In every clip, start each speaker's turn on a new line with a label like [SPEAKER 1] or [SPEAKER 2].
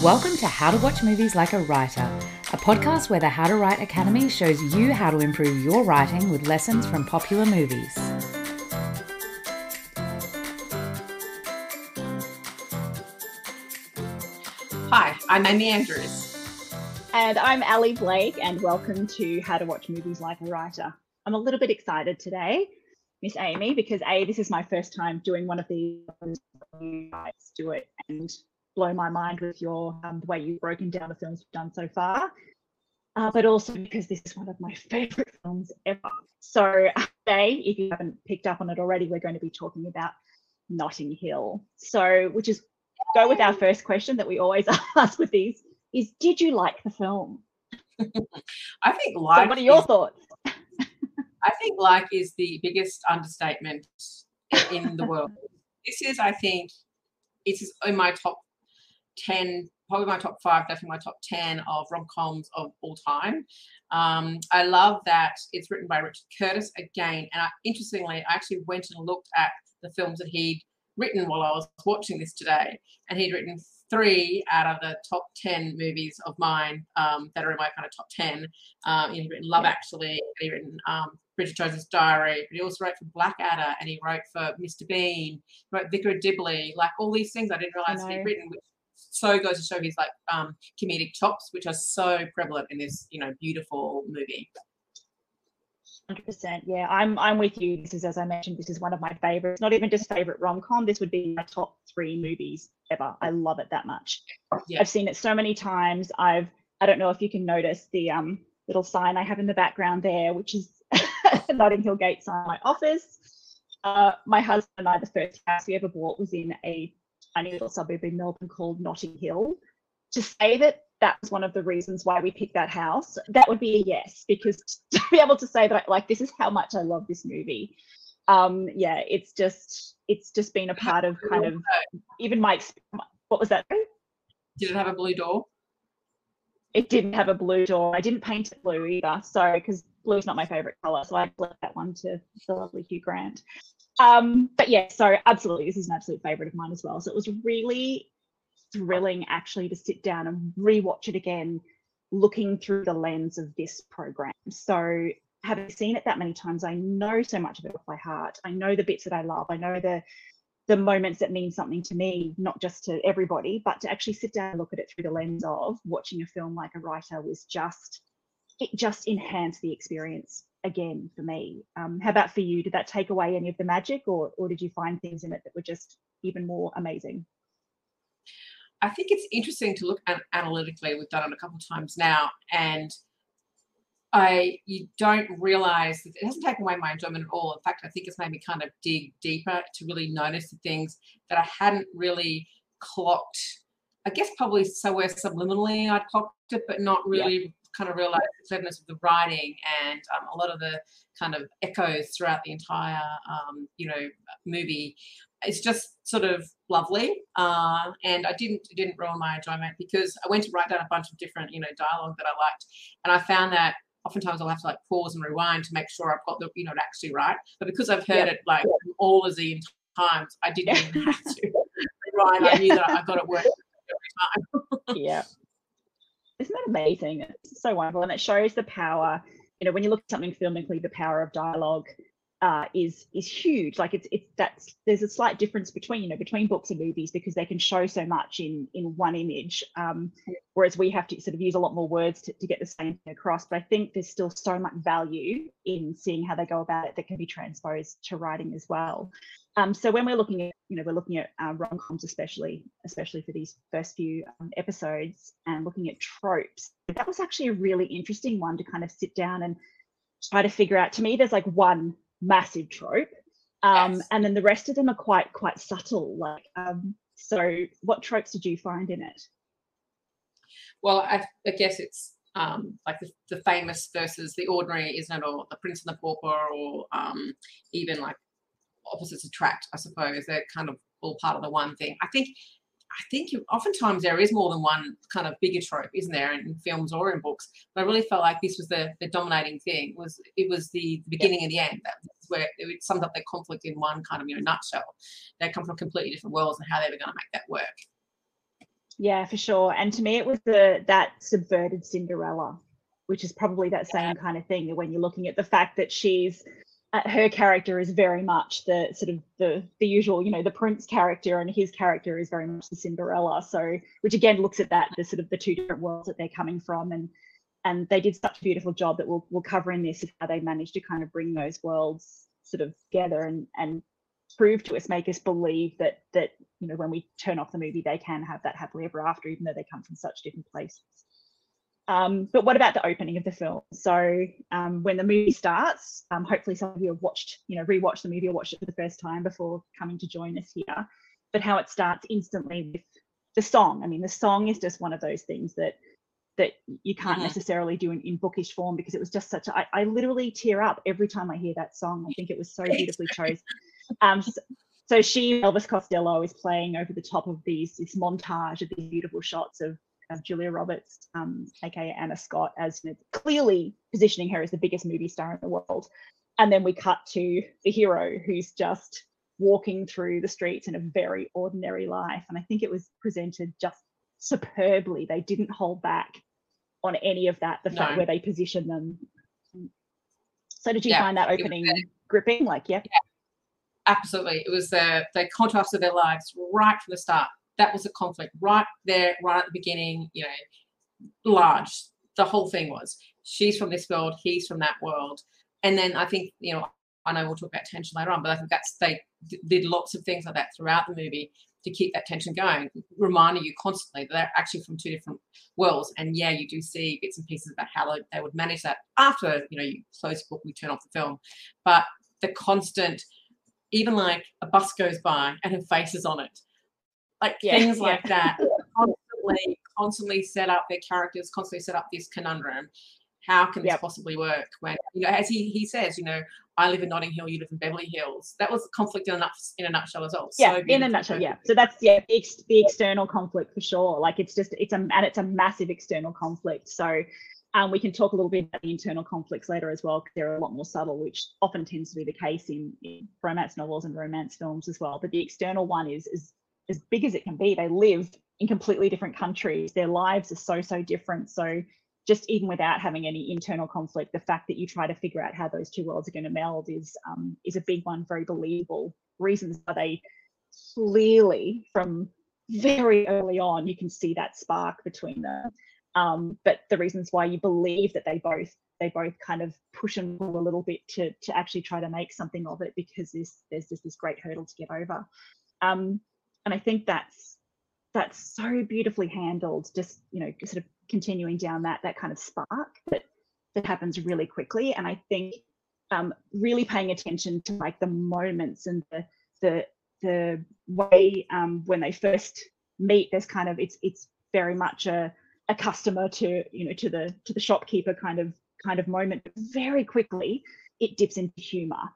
[SPEAKER 1] Welcome to How to Watch Movies Like a Writer, a podcast where the How to Write Academy shows you how to improve your writing with lessons from popular movies.
[SPEAKER 2] Hi, I'm Amy Andrews.
[SPEAKER 3] And I'm Ally Blake, and welcome to How to Watch Movies Like a Writer. I'm a little bit excited today, Miss Amy, because A, this is my first time doing one of these. You guys do it and blow my mind with your um, the way you've broken down the films we've done so far. Uh, but also because this is one of my favorite films ever. So today, if you haven't picked up on it already, we're going to be talking about Notting Hill. So, which is go with our first question that we always ask with these is did you like the film?
[SPEAKER 2] I think like
[SPEAKER 3] so what are your
[SPEAKER 2] is,
[SPEAKER 3] thoughts?
[SPEAKER 2] I think like is the biggest understatement in the world. This is, I think, it is in my top 10, probably my top five, definitely my top 10 of rom coms of all time. Um, I love that it's written by Richard Curtis again. And I, interestingly, I actually went and looked at the films that he'd written while I was watching this today. And he'd written three out of the top 10 movies of mine um, that are in my kind of top 10. Um, he'd written Love Actually, he'd written um, Bridget Jones's Diary, but he also wrote for Blackadder and he wrote for Mr. Bean, he wrote Vicar of Dibley, like all these things I didn't realize he'd written, which so goes to show his like um, comedic chops, which are so prevalent in this, you know, beautiful movie.
[SPEAKER 3] Hundred percent, yeah. I'm I'm with you. This is, as I mentioned, this is one of my favorites. Not even just favorite rom com. This would be my top three movies ever. I love it that much. Yeah. I've seen it so many times. I've I don't know if you can notice the um little sign I have in the background there, which is Notting Hill Gate sign my office. Uh, my husband and I, the first house we ever bought was in a tiny little suburb in Melbourne called Notting Hill. To say that that was one of the reasons why we picked that house, that would be a yes, because to be able to say that, like, this is how much I love this movie. Um, yeah, it's just, it's just been a part of kind of even my, what was that?
[SPEAKER 2] Did it have a blue door?
[SPEAKER 3] It didn't have a blue door. I didn't paint it blue either. Sorry, because blue is not my favorite color. So I left that one to the lovely Hugh Grant. Um, but yeah, so absolutely, this is an absolute favorite of mine as well. So it was really thrilling actually to sit down and rewatch it again, looking through the lens of this program. So having seen it that many times, I know so much of it by heart. I know the bits that I love. I know the the moments that mean something to me, not just to everybody, but to actually sit down and look at it through the lens of watching a film like a writer was just it just enhanced the experience again for me. Um, how about for you? Did that take away any of the magic, or or did you find things in it that were just even more amazing?
[SPEAKER 2] I think it's interesting to look at analytically. We've done it a couple of times now, and I you don't realize that it hasn't taken away my enjoyment at all. In fact, I think it's made me kind of dig deeper to really notice the things that I hadn't really clocked. I guess probably somewhere subliminally I'd clocked it, but not really yeah kind of realize the cleverness of the writing and um, a lot of the kind of echoes throughout the entire, um, you know, movie. It's just sort of lovely, uh, and I didn't it didn't ruin my enjoyment because I went to write down a bunch of different, you know, dialogue that I liked, and I found that oftentimes I'll have to like pause and rewind to make sure I've got the you know actually right. But because I've heard yeah. it like all of the times, I didn't yeah. have to rewind. Yeah. I knew that I got it working every
[SPEAKER 3] time. yeah, isn't that amazing? It's so wonderful. And it shows the power, you know, when you look at something filmically, the power of dialogue uh, is is huge. Like it's it's that's there's a slight difference between you know between books and movies because they can show so much in in one image, um, whereas we have to sort of use a lot more words to, to get the same thing across. But I think there's still so much value in seeing how they go about it that can be transposed to writing as well. Um, so when we're looking at, you know, we're looking at uh, rom-coms, especially, especially for these first few um, episodes, and looking at tropes. That was actually a really interesting one to kind of sit down and try to figure out. To me, there's like one massive trope, um, yes. and then the rest of them are quite quite subtle. Like, um, so what tropes did you find in it?
[SPEAKER 2] Well, I, I guess it's um, like the, the, famous versus the ordinary, isn't it? Or the Prince and the Pauper, or um, even like opposites attract, I suppose. They're kind of all part of the one thing. I think I think oftentimes there is more than one kind of bigger trope, isn't there, in films or in books? But I really felt like this was the, the dominating thing. Was it was the, beginning yeah. and the end. That's where it summed up their conflict in one kind of you know nutshell. They come from completely different worlds and how they were going to make that work.
[SPEAKER 3] Yeah, for sure. And to me, it was the that subverted Cinderella, which is probably that same yeah. kind of thing when you're looking at the fact that she's her character is very much the sort of the the usual, you know, the prince character, and his character is very much the Cinderella. So, which again looks at that the sort of the two different worlds that they're coming from, and and they did such a beautiful job that we'll we'll cover in this how they managed to kind of bring those worlds sort of together and and prove to us, make us believe that that you know when we turn off the movie, they can have that happily ever after, even though they come from such different places. Um, but what about the opening of the film? So um, when the movie starts, um, hopefully some of you have watched, you know, rewatched the movie or watched it for the first time before coming to join us here. But how it starts instantly with the song. I mean, the song is just one of those things that that you can't mm-hmm. necessarily do in, in, bookish form because it was just such a, I, I literally tear up every time I hear that song. I think it was so beautifully chosen. Um, so, so she, Elvis Costello, is playing over the top of these this montage of these beautiful shots of, of Julia Roberts, um, aka Anna Scott, as you know, clearly positioning her as the biggest movie star in the world. And then we cut to the hero who's just walking through the streets in a very ordinary life. And I think it was presented just superbly. They didn't hold back on any of that, the no. fact where they position them. So did you yeah, find that opening gripping? Like, yeah. yeah.
[SPEAKER 2] Absolutely. It was the the contrast of their lives right from the start. That was a conflict right there, right at the beginning, you know, large. The whole thing was she's from this world, he's from that world. And then I think, you know, I know we'll talk about tension later on, but I think that's they did lots of things like that throughout the movie to keep that tension going, reminding you constantly that they're actually from two different worlds. And yeah, you do see bits and pieces about how they would manage that after you know you close the book, we turn off the film. But the constant, even like a bus goes by and her face is on it, like yeah, things yeah. like that, constantly, constantly set up their characters, constantly set up this conundrum. How can this yep. possibly work? When you know, as he he says, you know, I live in Notting Hill, you live in Beverly Hills. That was conflict in a, in a nutshell as well.
[SPEAKER 3] Yeah, so in a nutshell, yeah. So that's yeah, the, ex- the external conflict for sure. Like it's just it's a and it's a massive external conflict. So um, we can talk a little bit about the internal conflicts later as well, because they're a lot more subtle, which often tends to be the case in, in romance novels and romance films as well. But the external one is is as big as it can be. They live in completely different countries. Their lives are so so different. So just even without having any internal conflict, the fact that you try to figure out how those two worlds are going to meld is um, is a big one, very believable. Reasons are they clearly from very early on, you can see that spark between them. Um, but the reasons why you believe that they both they both kind of push and pull a little bit to to actually try to make something of it because there's there's just this great hurdle to get over. Um, and I think that's that's so beautifully handled, just you know, sort of continuing down that that kind of spark that that happens really quickly. And I think um, really paying attention to like the moments and the the the way um, when they first meet, there's kind of it's it's very much a a customer to you know to the to the shopkeeper kind of kind of moment. But very quickly, it dips into humor,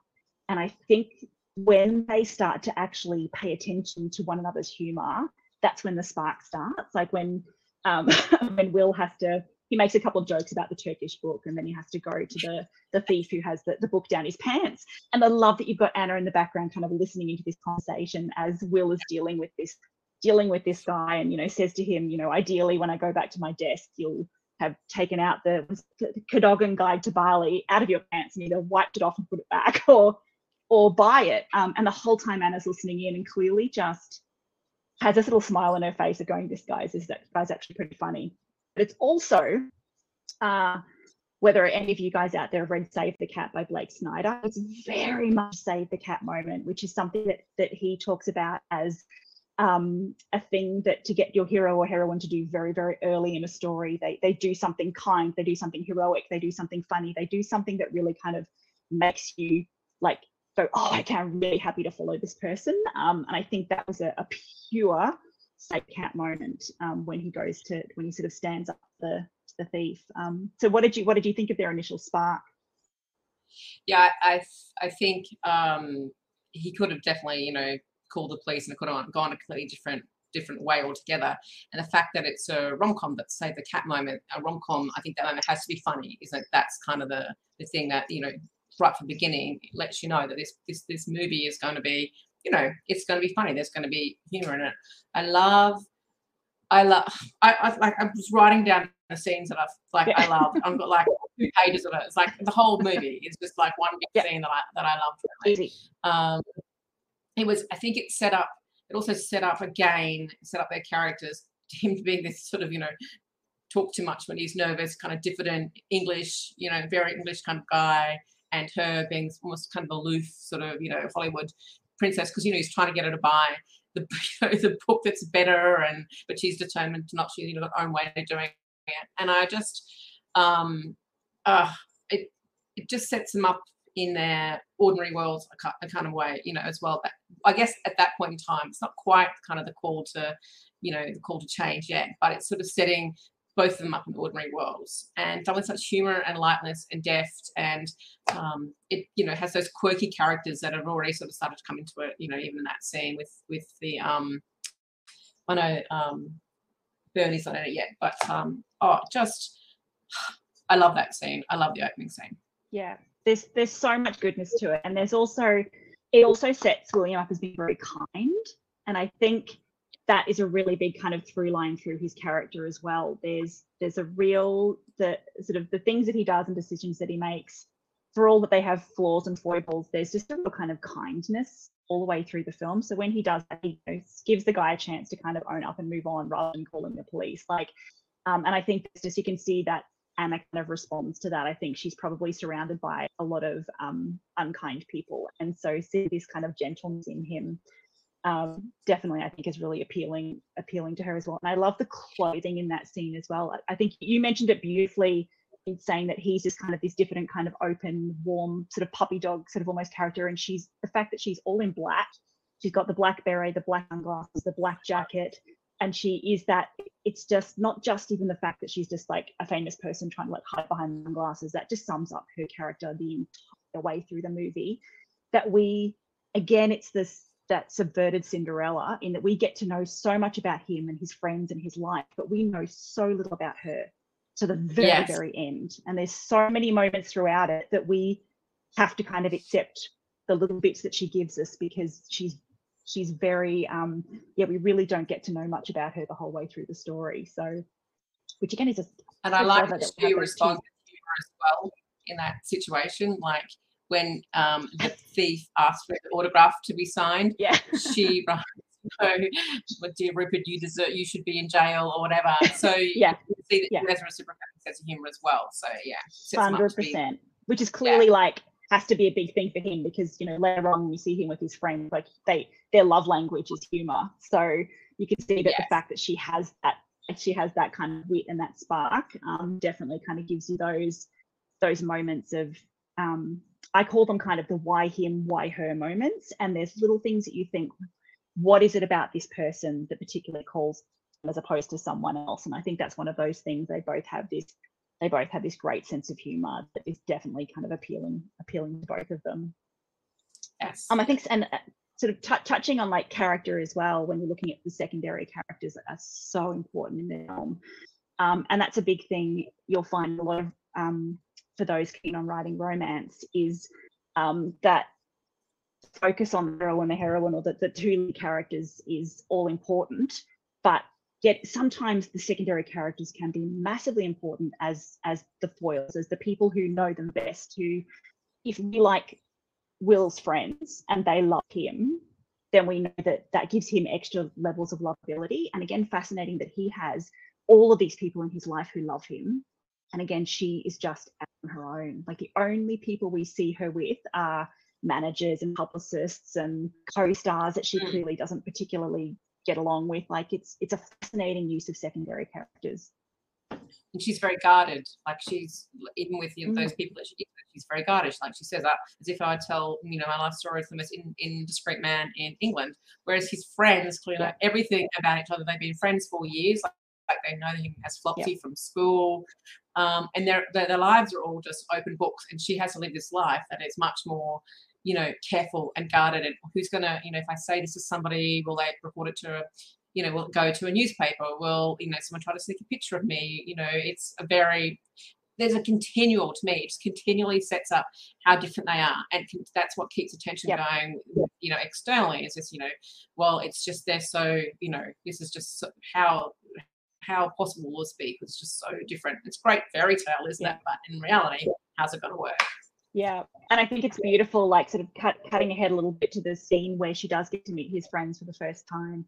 [SPEAKER 3] and I think when they start to actually pay attention to one another's humor, that's when the spark starts. Like when um, when Will has to, he makes a couple of jokes about the Turkish book, and then he has to go to the the thief who has the, the book down his pants. And I love that you've got Anna in the background, kind of listening into this conversation as Will is dealing with this dealing with this guy, and you know says to him, you know, ideally when I go back to my desk, you'll have taken out the, Cadogan Guide to Bali out of your pants and either wiped it off and put it back, or or buy it. Um, and the whole time Anna's listening in and clearly just has this little smile on her face of going, this guy's this guy's actually pretty funny. But it's also uh, whether any of you guys out there have read Save the Cat by Blake Snyder, it's very much Save the Cat moment, which is something that that he talks about as um, a thing that to get your hero or heroine to do very, very early in a story. They they do something kind, they do something heroic, they do something funny, they do something that really kind of makes you like go, oh, okay, I'm really happy to follow this person. Um, and I think that was a, a pure Save Cat moment um, when he goes to when he sort of stands up the the thief. Um, so what did you what did you think of their initial spark?
[SPEAKER 2] Yeah, I I think um, he could have definitely you know called the police and it could have gone a completely different different way altogether. And the fact that it's a rom com that Save the Cat moment, a rom com, I think that moment has to be funny. Is that that's kind of the the thing that you know right from the beginning it lets you know that this this this movie is going to be you know it's going to be funny there's going to be humor in it i love I love. I, I like. I was writing down the scenes that i've like. I love. I've got like two pages of it. It's like the whole movie is just like one big scene that I that I love. Really. Um, it was. I think it set up. It also set up again. Set up their characters. To him being this sort of you know talk too much when he's nervous, kind of diffident English, you know, very English kind of guy, and her being almost kind of aloof, sort of, you know, Hollywood princess, because you know he's trying to get her to buy the you know, the book that's better, and but she's determined to not choose you know her own way of doing it, and I just, um, uh, it it just sets them up in their ordinary world a, kind of way, you know, as well. But I guess at that point in time, it's not quite kind of the call to, you know, the call to change yet, but it's sort of setting both of them up in ordinary worlds. And done with such humor and lightness and deft and um, it you know has those quirky characters that have already sort of started to come into it you know even in that scene with with the um i know um bernie's not in it yet but um oh just i love that scene. I love the opening scene.
[SPEAKER 3] Yeah there's there's so much goodness to it. And there's also it also sets william up as being very kind. And i think that is a really big kind of through line through his character as well. There's there's a real the sort of the things that he does and decisions that he makes, for all that they have flaws and foibles, there's just a real kind of kindness all the way through the film. So when he does that, he gives the guy a chance to kind of own up and move on rather than calling the police. Like, um, and I think just you can see that Anna kind of responds to that. I think she's probably surrounded by a lot of um, unkind people, and so see this kind of gentleness in him um, definitely I think is really appealing appealing to her as well. And I love the clothing in that scene as well. I think you mentioned it beautifully in saying that he's just kind of this different kind of open, warm, sort of puppy dog sort of almost character. And she's the fact that she's all in black. She's got the black beret, the black sunglasses, the black jacket, and she is that. It's just not just even the fact that she's just like a famous person trying to like hide behind sunglasses. That just sums up her character the entire way through the movie. That we again, it's this that subverted Cinderella in that we get to know so much about him and his friends and his life, but we know so little about her to the very, yes. very end. And there's so many moments throughout it that we have to kind of accept the little bits that she gives us because she's she's very um yeah we really don't get to know much about her the whole way through the story so which again is just
[SPEAKER 2] and i like that she responds as well in that situation like when um, the thief asked for the autograph to be signed.
[SPEAKER 3] Yeah.
[SPEAKER 2] She writes, no, dear Rupert, you deserve, you should be in jail or whatever. So
[SPEAKER 3] yeah,
[SPEAKER 2] you see that yeah. he has a reciprocal sense of humor as well. So yeah,
[SPEAKER 3] hundred percent. Which is clearly yeah. like has to be a big thing for him because you know later on you see him with his friends, like they their love language is humor. So you can see that yes. the fact that she has that she has that kind of wit and that spark um, definitely kind of gives you those those moments of um, I call them kind of the why him, why her moments. And there's little things that you think, what is it about this person that particularly calls as opposed to someone else? And I think that's one of those things. They both have this, they both have this great sense of humor that is definitely kind of appealing, appealing to both of them.
[SPEAKER 2] Yes.
[SPEAKER 3] Um, I think, and uh, sort of t- touching on like character as well, when you're looking at the secondary characters that are so important in the film. Um, and that's a big thing you'll find a lot of um, for those keen on writing romance is um, that focus on the hero and the heroine or the, the two characters is all important. But yet sometimes the secondary characters can be massively important as as the foils as the people who know them best who if we like will's friends and they love him then we know that that gives him extra levels of lovability. And again fascinating that he has all of these people in his life who love him. And again, she is just on her own. Like the only people we see her with are managers and publicists and co-stars that she mm. clearly doesn't particularly get along with. Like it's it's a fascinating use of secondary characters.
[SPEAKER 2] And she's very guarded. Like she's even with you know, mm. those people that she she's very guarded. Like she says, that as if I tell you know my life story is the most in, indiscreet man in England. Whereas his friends clearly yeah. know everything about each other. They've been friends for years. Like, like they know him as Flopsy yep. from school um, and their, their, their lives are all just open books and she has to live this life that is much more you know careful and guarded and who's going to you know if i say this to somebody will they report it to a you know will it go to a newspaper? Will you know someone try to sneak a picture of me? You know it's a very there's a continual to me it just continually sets up how different they are and that's what keeps attention yep. going you know externally it's just you know well it's just they're so you know this is just how how possible will this be? Because it's just so different. It's great fairy tale, isn't
[SPEAKER 3] Yeah.
[SPEAKER 2] it? But in reality, how's it going to work?
[SPEAKER 3] Yeah, and I think it's beautiful, like sort of cut, cutting ahead a little bit to the scene where she does get to meet his friends for the first time,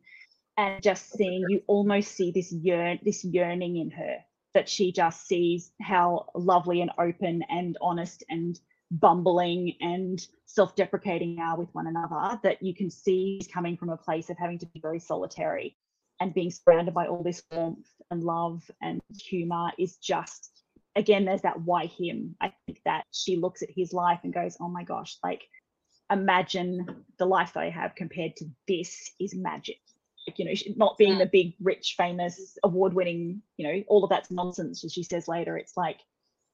[SPEAKER 3] and just seeing you almost see this yearn, this yearning in her that she just sees how lovely and open and honest and bumbling and self-deprecating are with one another. That you can see is coming from a place of having to be very solitary, and being surrounded by all this warmth and love and humor is just again, there's that why him. I think that she looks at his life and goes, oh my gosh, like imagine the life that I have compared to this is magic. Like, you know, not being
[SPEAKER 2] Mm.
[SPEAKER 3] the big, rich, famous, award winning, you know, all of that's nonsense. As she says later, it's like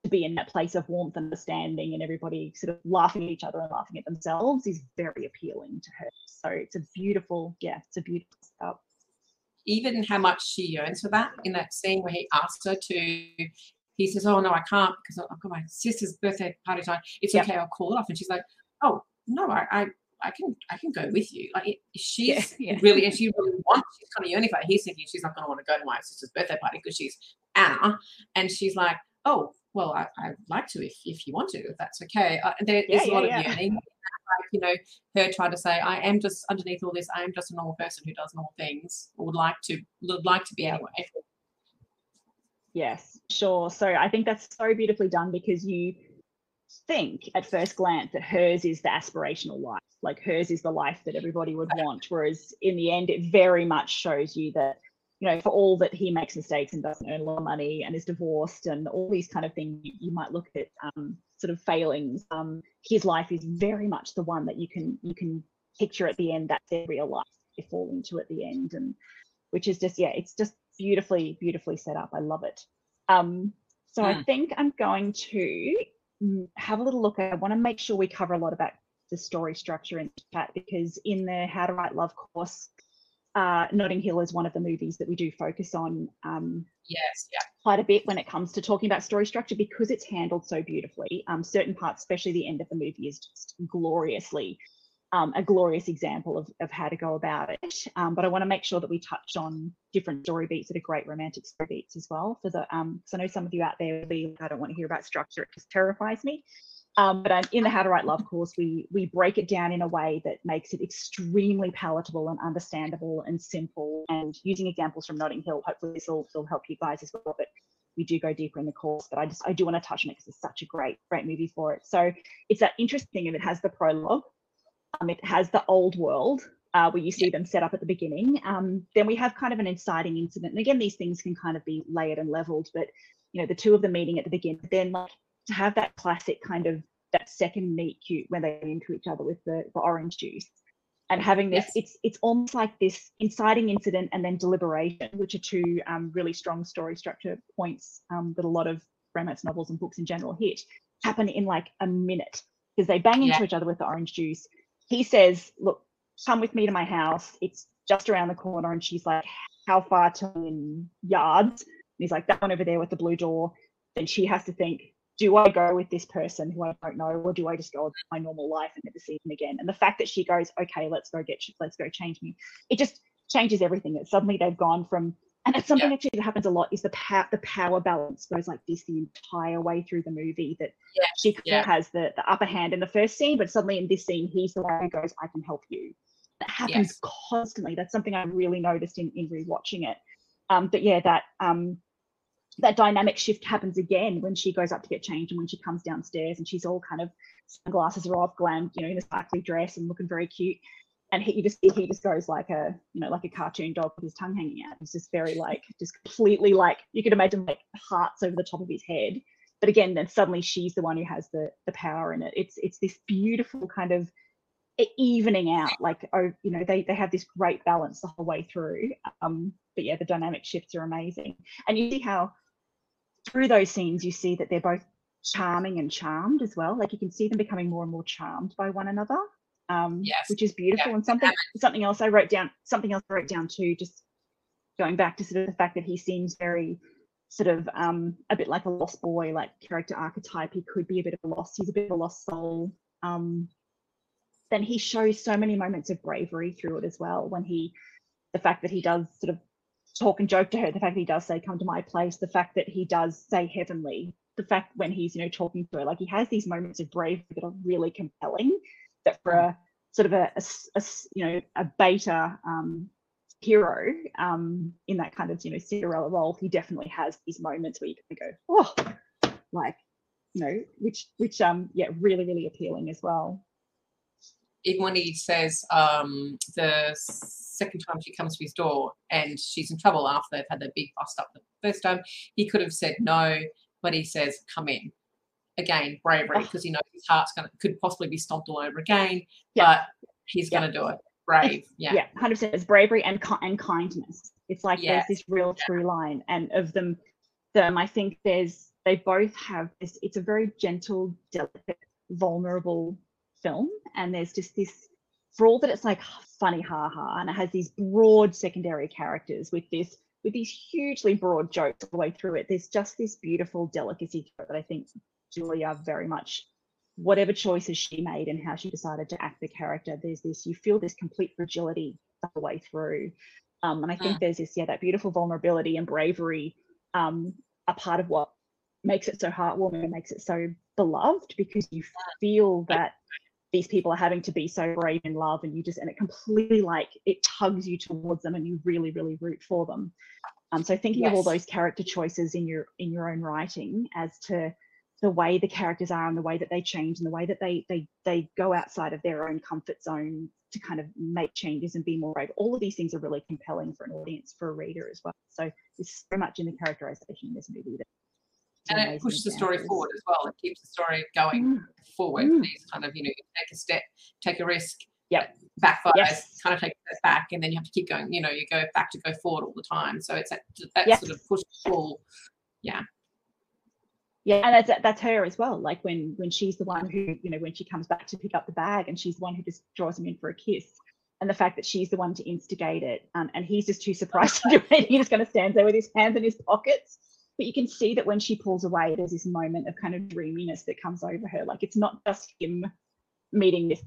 [SPEAKER 3] to be in that place of warmth and understanding and everybody sort of laughing at each other and laughing at themselves is very appealing to her. So it's a beautiful, yeah, it's a beautiful setup.
[SPEAKER 2] Even how much she yearns for that in that scene where he asks her to he says oh no i can't because i've got my sister's birthday party time. It's
[SPEAKER 3] Yep.
[SPEAKER 2] okay i'll call it off. And she's like oh no i i, I can i can go with you. Like it, she's
[SPEAKER 3] yeah.
[SPEAKER 2] really and she really wants she's kind of yearning for it. He's thinking she's not going to want to go to my sister's birthday party because she's anna. And she's like oh well I, i'd like to if if you want to if that's okay uh, there
[SPEAKER 3] Yeah,
[SPEAKER 2] is a lot
[SPEAKER 3] yeah,
[SPEAKER 2] of yearning like you know her trying to say i am just underneath all this i am just a normal person who does normal things or would like to would like to be our way
[SPEAKER 3] Yes, sure. So I think that's so beautifully done because you think at first glance that hers is the aspirational life, like hers is the life that everybody would want. Whereas in the end, it very much shows you that, you know, for all that he makes mistakes and doesn't earn a lot of money and is divorced and all these kind of things, you, might look at um, sort of failings. Um, his life is very much the one that you can you can picture at the end. That's their real life. They fall into at the end, and which is just yeah, it's just beautifully beautifully set up. I love it. Um, so I
[SPEAKER 2] Mm.
[SPEAKER 3] think I'm going to mm, have a little look. I want to make sure we cover a lot about the story structure in chat because in the How to Write Love course, uh, Notting Hill is one of the movies that we do focus on um,
[SPEAKER 2] yes yeah
[SPEAKER 3] quite a bit when it comes to talking about story structure because it's handled so beautifully. Um, certain parts, especially the end of the movie, is just gloriously um, a glorious example of, of how to go about it. Um, but I want to make sure that we touch on different story beats that are great romantic story beats as well. For the because I know some of you out there will be I don't want to hear about structure; it just terrifies me. Um, but in the How to Write Love course, we we break it down in a way that makes it extremely palatable and understandable and simple. And using examples from Notting Hill, hopefully this will, will help you guys as well. But we do go deeper in the course. But I just I do want to touch on it because it's such a great great movie for it. So it's that interesting thing it has the prologue, um, it has the old world. Uh, where you see them set up at the beginning. Um, then we have kind of an inciting incident. And again, these things can kind of be layered and leveled, but you know, the two of them meeting at the beginning, then like to have that classic kind of that second meet cute when they're into each other with the, the orange juice. And having this
[SPEAKER 2] Yes.
[SPEAKER 3] it's it's almost like this inciting incident and then deliberation which are two um, really strong story structure points um, that a lot of romance novels and books in general hit happen in like a minute. Because they bang into
[SPEAKER 2] Yeah.
[SPEAKER 3] each other with the orange juice. He says look come with me to my house. It's just around the corner. And she's like how far to in yards? And he's like that one over there with the blue door. Then she has to think do I go with this person who I don't know, or do I just go with my normal life and never see them again? And the fact that she goes, okay, let's go get, let's go change me, it just changes everything. That suddenly they've gone from, and it's something actually that happens a lot is the power, the power balance goes like this the entire way through the movie. That
[SPEAKER 2] Yes,
[SPEAKER 3] she kind
[SPEAKER 2] yeah.
[SPEAKER 3] of has the the upper hand in the first scene, but suddenly in this scene, he's the one who goes, I can help you. That happens
[SPEAKER 2] Yes.
[SPEAKER 3] constantly. That's something I really noticed in in rewatching it. Um, but yeah, that um that dynamic shift happens again when she goes up to get changed and when she comes downstairs and she's all kind of sunglasses are off, glam, you know, in a sparkly dress and looking very cute. And he you just see he just goes like a you know like a cartoon dog with his tongue hanging out. He's just very like just completely like you could imagine like hearts over the top of his head. But again, then suddenly she's the one who has the the power in it. It's it's this beautiful kind of evening out like oh you know they they have this great balance the whole way through um but yeah the dynamic shifts are amazing and you see how through those scenes you see that they're both charming and charmed as well. Like you can see them becoming more and more charmed by one another um
[SPEAKER 2] Yes.
[SPEAKER 3] which is beautiful. And something something else i wrote down something else i wrote down too just going back to sort of the fact that he seems very sort of um a bit like a lost boy like character archetype. He could be a bit of a lost he's a bit of a lost soul. Um then he shows so many moments of bravery through it as well when he the fact that he does sort of talk and joke to her. The fact that he does say, "Come to my place," the fact that he does say "heavenly," the fact when he's you know talking to her, like he has these moments of bravery that are really compelling. That for a sort of a, a, a you know a beta um, hero um, in that kind of you know Cinderella role, he definitely has these moments where you can go, oh, like you know, which which um yeah, really really appealing as well.
[SPEAKER 2] Even when he says um, the second time she comes to his door and she's in trouble after they've had their big bust up the first time, he could have said no, but he says come in. Again, bravery because oh. he knows his heart's gonna could possibly be stomped all over again, yeah. but he's yeah. gonna do it brave. Yeah.
[SPEAKER 3] Yeah, 100%. It's bravery and, and kindness. It's like there's this real yeah. through line. And of them, them, I think there's, they both have this, it's a very gentle, delicate, vulnerable film. And there's just this, for all that it's like funny ha ha, and it has these broad secondary characters with this, with these hugely broad jokes all the way through it. There's just this beautiful delicacy to it that I think Julia very much whatever choices she made and how she decided to act the character, there's this, you feel this complete fragility all the way through. Um, and I think mm. there's this, yeah, that beautiful vulnerability and bravery um, a part of what makes it so heartwarming and makes it so beloved because you feel that these people are having to be so brave in love and you just and it completely like it tugs you towards them and you really really root for them um, so thinking yes. of all those character choices in your in your own writing as to the way the characters are and the way that they change and the way that they they they go outside of their own comfort zone to kind of make changes and be more brave. All of these things are really compelling for an audience, for a reader as well. So there's so much in the characterization in this movie that
[SPEAKER 2] and it pushes the story forward as well. It keeps the story going mm. forward. Mm. These kind of, you know, take a step, take a risk,
[SPEAKER 3] yeah,
[SPEAKER 2] backfires, yes. kind of take a step back, and then you have to keep going. You know, you go back to go forward all the time. So it's that, that yes. sort of push pull. Yeah
[SPEAKER 3] yeah and that's that's her as well like when when she's the one who you know when she comes back to pick up the bag and she's the one who just draws him in for a kiss and the fact that she's the one to instigate it um, and he's just too surprised to do it he just kind of stands there with his hands in his pockets but you can see that when she pulls away there's this moment of kind of dreaminess that comes over her like it's not just him meeting this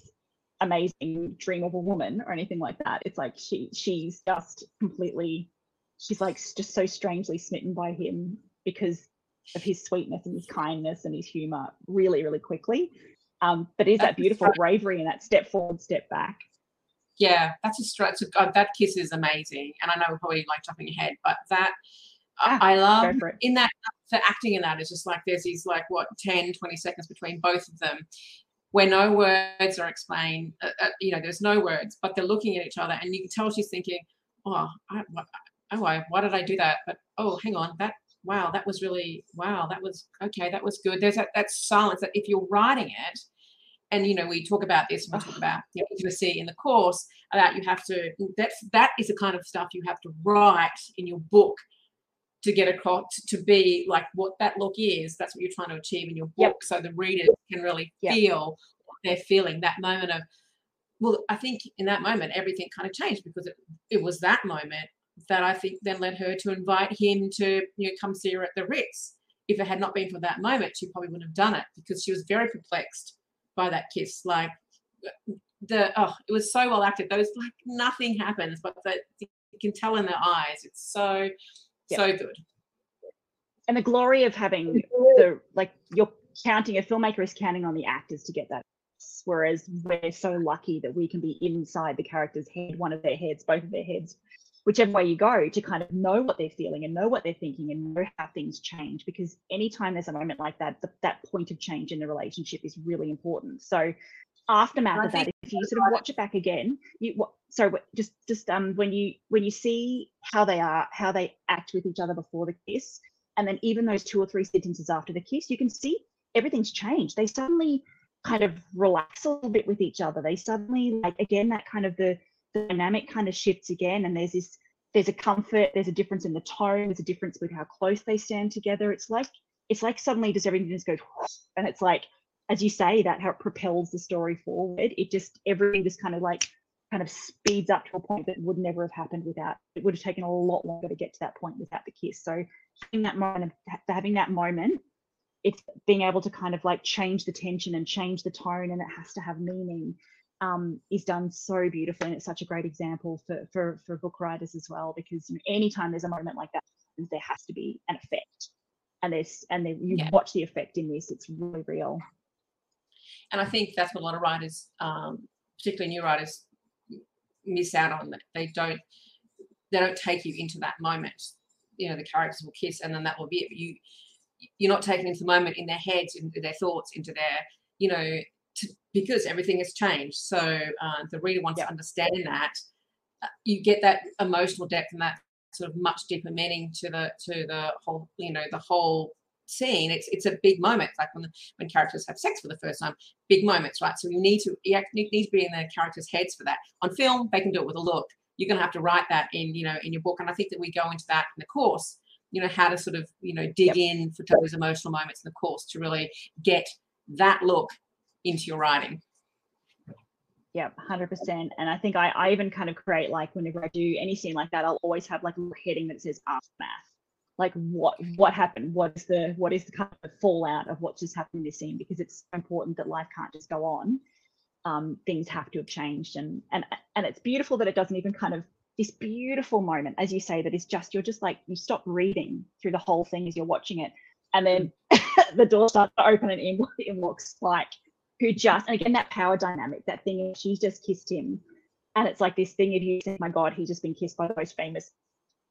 [SPEAKER 3] amazing dream of a woman or anything like that it's like she she's just completely she's like just so strangely smitten by him because of his sweetness and his kindness and his humor really, really quickly. Um, but is that beautiful bravery and that step forward, step back?
[SPEAKER 2] Yeah, that's a stretch. God, that kiss is amazing. And I know we're probably like jumping ahead, but that I love in that the acting in that is just like there's these like what 10, 20 seconds between both of them where no words are explained. Uh, uh, you know, there's no words, but they're looking at each other, and you can tell she's thinking, "Oh, I, oh, I, why did I do that?" But oh, hang on, that wow, that was really, wow, that was okay, that was good. There's that, that silence that if you're writing it, and you know, we talk about this when we talk about the intimacy in the course, about you have to that's that is the kind of stuff you have to write in your book to get across to be like what that look is. That's what you're trying to achieve in your book. Yep. So the readers can really yep. feel what they're feeling, that moment of well, I think in that moment everything kind of changed because it, it was that moment that I think then led her to invite him to you know come see her at the Ritz. If it had not been for that moment, she probably wouldn't have done it because she was very perplexed by that kiss. Like the oh, it was so well acted. Those like nothing happens, but that you can tell in their eyes. It's so yep. so good.
[SPEAKER 3] And the glory of having the like you're counting a filmmaker is counting on the actors to get that whereas we're so lucky that we can be inside the character's head, one of their heads, both of their heads, whichever way you go to kind of know what they're feeling and know what they're thinking and know how things change because anytime there's a moment like that the, that point of change in the relationship is really important so aftermath of that if you sort of watch it back again you so just just um when you when you see how they are how they act with each other before the kiss and then even those two or three sentences after the kiss you can see everything's changed. They suddenly kind of relax a little bit with each other. They suddenly like again that kind of the dynamic kind of shifts again and there's this there's a comfort there's a difference in the tone there's a difference with how close they stand together. It's like it's like suddenly just everything just goes and it's like as you say that how it propels the story forward it just everything just kind of like kind of speeds up to a point that would never have happened without it would have taken a lot longer to get to that point without the kiss so having that moment having that moment it's being able to kind of like change the tension and change the tone and it has to have meaning um, is done so beautifully, and it's such a great example for for for book writers as well. Because you know, anytime there's a moment like that, there has to be an effect, and there's and then you
[SPEAKER 2] Yeah.
[SPEAKER 3] watch the effect in this. It's really real.
[SPEAKER 2] And I think that's what a lot of writers, um, particularly new writers, miss out on. That they don't they don't take you into that moment. You know, the characters will kiss, and then that will be it. But you you're not taken into the moment in their heads, into their thoughts, into their you know, to, because everything has changed. So uh, the reader wants
[SPEAKER 3] Yeah.
[SPEAKER 2] to understand that. uh, You get that emotional depth and that sort of much deeper meaning to the to the whole you know the whole scene. It's it's a big moment, like when the, when characters have sex for the first time big moments, right? So you need to you need to be in the characters' heads for that. On film, they can do it with a look. You're going to have to write that in you know in your book, and I think that we go into that in the course. You know how to sort of you know dig
[SPEAKER 3] Yep.
[SPEAKER 2] in for those emotional moments in the course to really get that look into your writing.
[SPEAKER 3] Yeah, hundred percent. And I think I, I even kind of create like whenever I do any scene like that, I'll always have like a little heading that says aftermath. Like what what happened? What is the what is the kind of fallout of what just happened in this scene? Because it's important that life can't just go on. Um, things have to have changed, and and and it's beautiful that it doesn't even kind of this beautiful moment, as you say, that is just you're just like you stop reading through the whole thing as you're watching it, and then the door starts to open and in, in walks Spike who just and again that power dynamic, that thing she's just kissed him. And it's like this thing of you say, my God, he's just been kissed by the most famous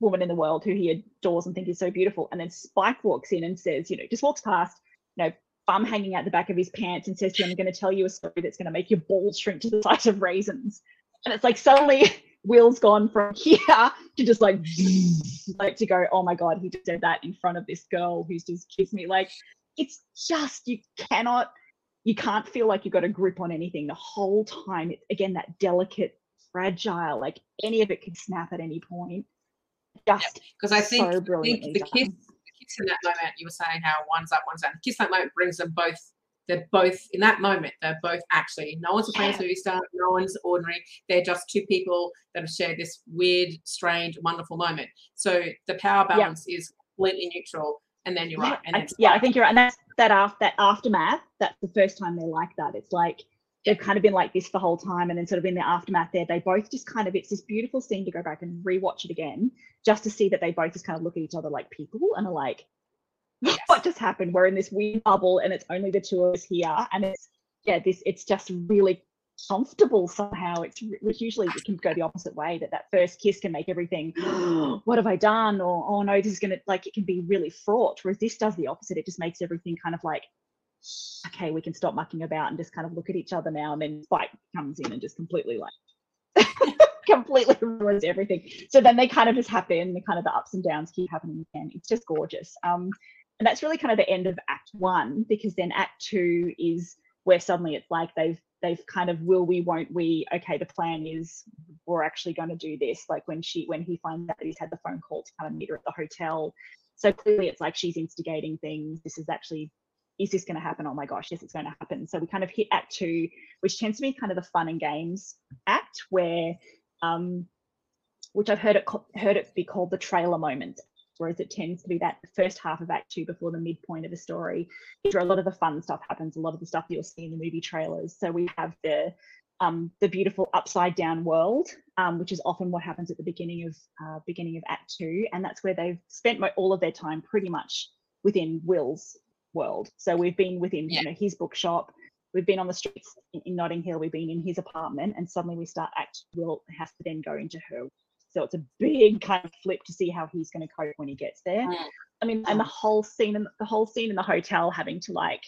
[SPEAKER 3] woman in the world who he adores and thinks is so beautiful. And then Spike walks in and says, you know, just walks past, you know, bum hanging out the back of his pants and says to him, I'm going to tell you a story that's going to make your balls shrink to the size of raisins. And it's like suddenly Will's gone from here to just like, like to go, oh my God, he just said that in front of this girl who's just kissed me. Like, it's just, you cannot you can't feel like you've got a grip on anything the whole time. It's again that delicate, fragile, like any of it could snap at any point. Just
[SPEAKER 2] Because I think,
[SPEAKER 3] so
[SPEAKER 2] I think the kiss, the in that moment, you were saying how one's up, one's down. The kiss in that moment brings them both. They're both in that moment. They're both actually. No one's a famous
[SPEAKER 3] Yeah.
[SPEAKER 2] movie star. No one's ordinary. They're just two people that have shared this weird, strange, wonderful moment. So the power
[SPEAKER 3] Yeah.
[SPEAKER 2] balance is completely neutral. And then you're right. And
[SPEAKER 3] I, yeah, I think you're right. And that's that after that aftermath. That's the first time they're like that. It's like they've kind of been like this the whole time, and then sort of in the aftermath there, they both just kind of it's this beautiful scene to go back and rewatch it again, just to see that they both just kind of look at each other like people and are like,
[SPEAKER 2] Yes.
[SPEAKER 3] what just happened? We're in this weird bubble, and it's only the two of us here, and it's yeah, this it's just really comfortable somehow. It's which usually it can go the opposite way. That that first kiss can make everything, what have I done? Or oh no, this is gonna like it can be really fraught. Whereas this does the opposite. It just makes everything kind of like, okay, we can stop mucking about and just kind of look at each other now. And then Spike comes in and just completely like completely ruins everything. So then they kind of just happen. The kind of the ups and downs keep happening again. It's just gorgeous. Um, and that's really kind of the end of Act One because then Act Two is where suddenly it's like they've they've kind of will we won't we okay the plan is we're actually going to do this like when she when he finds out that he's had the phone call to kind of meet her at the hotel so clearly it's like she's instigating things this is actually is this going to happen? Oh my gosh yes it's going to happen. So we kind of hit act two which tends to be kind of the fun and games act where um which i've heard it heard it be called the trailer moment whereas it tends to be that first half of act two before the midpoint of the story where a lot of the fun stuff happens a lot of the stuff you'll see in the movie trailers. So we have the um, the beautiful upside down world, um, which is often what happens at the beginning of uh, beginning of Act Two, and that's where they've spent all of their time pretty much within Will's world. So we've been within
[SPEAKER 2] Yeah.
[SPEAKER 3] you know his bookshop, we've been on the streets in, in Notting Hill, we've been in his apartment, and suddenly we start Act Will has to then go into her. So it's a big kind of flip to see how he's going to cope when he gets there.
[SPEAKER 2] Mm.
[SPEAKER 3] I mean, and the whole scene and the whole scene in the hotel having to like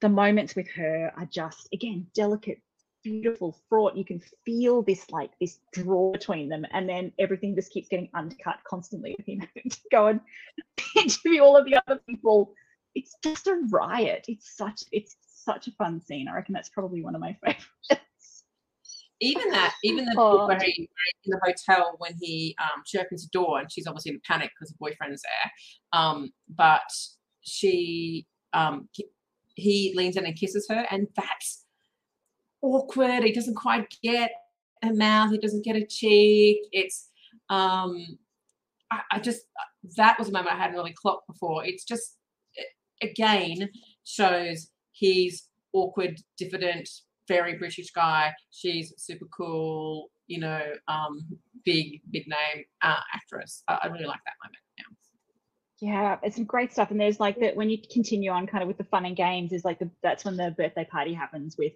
[SPEAKER 3] the moments with her are just again delicate beautiful fraught you can feel this like this draw between them and then everything just keeps getting undercut constantly with him having to go and interview all of the other people it's just a riot it's such it's such a fun scene i reckon that's probably one of my favorites
[SPEAKER 2] even that, even the
[SPEAKER 3] Oh.
[SPEAKER 2] where he in the hotel when he um, she opens the door and she's obviously in a panic because her boyfriend's there, um, but she um, he leans in and kisses her, and that's awkward. He doesn't quite get her mouth. He doesn't get a cheek. It's um, I, I just that was a moment I hadn't really clocked before. It's just again shows he's awkward, diffident, very British guy. She's super cool, you know, um, big big name uh, actress. I, I really like that moment. Yeah.
[SPEAKER 3] Yeah, it's some great stuff. And there's like that when you continue on kind of with the fun and games, is like the, that's when the birthday party happens with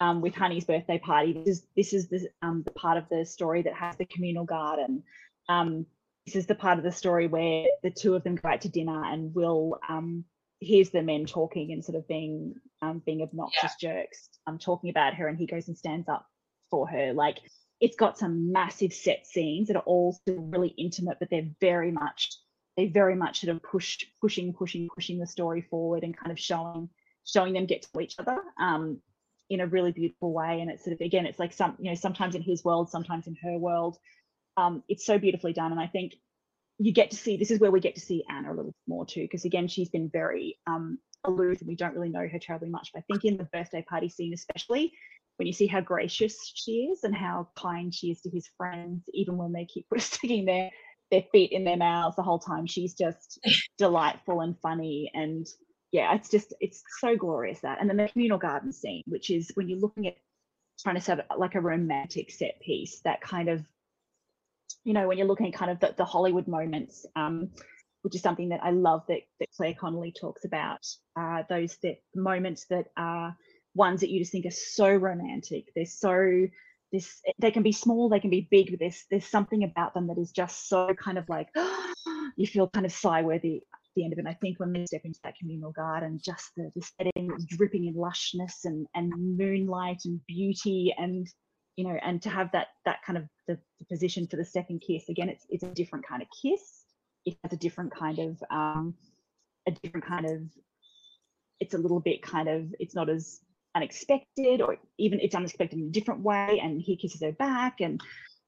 [SPEAKER 3] um, with Honey's birthday party. This is this is the um, the part of the story that has the communal garden. Um, this is the part of the story where the two of them go out to dinner and Will um, hears the men talking and sort of being um, being obnoxious yeah. jerks, um, talking about her, and he goes and stands up for her. Like it's got some massive set scenes that are all still really intimate, but they're very much they very much sort of push pushing pushing pushing the story forward and kind of showing showing them get to each other um, in a really beautiful way and it's sort of again it's like some you know sometimes in his world sometimes in her world um, it's so beautifully done and i think you get to see this is where we get to see anna a little more too because again she's been very um, aloof and we don't really know her terribly much but i think in the birthday party scene especially when you see how gracious she is and how kind she is to his friends even when they keep sticking their their feet in their mouths the whole time she's just delightful and funny and yeah, it's just it's so glorious that. And then the communal garden scene, which is when you're looking at trying to set like a romantic set piece, that kind of, you know, when you're looking at kind of the, the Hollywood moments, um, which is something that I love that, that Claire Connolly talks about, uh, those that moments that are ones that you just think are so romantic. They're so this they can be small, they can be big, but there's there's something about them that is just so kind of like you feel kind of sigh worthy at the end of it. And I think when we step into that communal garden, just the, the setting dripping in lushness and, and moonlight and beauty and you know, and to have that that kind of the, the position for the second kiss, again, it's it's a different kind of kiss. It has a different kind of um a different kind of it's a little bit kind of it's not as unexpected or even it's unexpected in a different way and he kisses her back and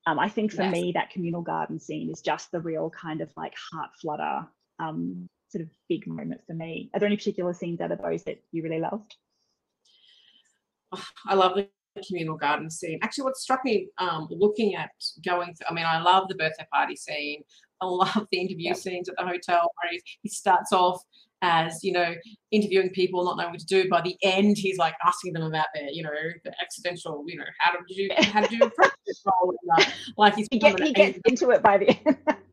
[SPEAKER 3] um, I think for yes. me that communal garden scene is just the real kind of like heart flutter um, sort of big moment for me. Are there any particular scenes out of those that you really loved?
[SPEAKER 2] Oh, I love the communal garden scene. Actually, what struck me um, looking at going through, I mean, I love the birthday party scene. I love the interview yep. scenes at the hotel where he, he starts off as you know interviewing people not knowing what to do by the end he's like asking them about their you know the accidental you know how did you how did you approach this role and, uh, like he's
[SPEAKER 3] he, get, he gets into it by the end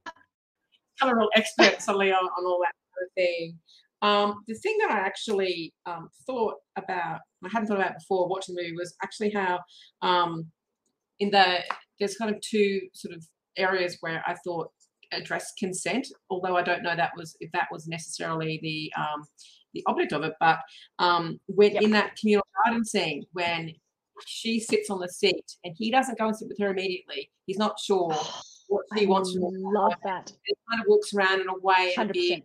[SPEAKER 2] kind of real expert suddenly on, on all that sort of thing. Um, the thing that I actually um, thought about, I hadn't thought about before watching the movie, was actually how um, in the there's kind of two sort of areas where I thought addressed consent, although I don't know that was if that was necessarily the um, the object of it. But um, when yep. in that communal garden scene, when she sits on the seat and he doesn't go and sit with her immediately, he's not sure what he wants to
[SPEAKER 3] love that.
[SPEAKER 2] He kind of walks around in a way and he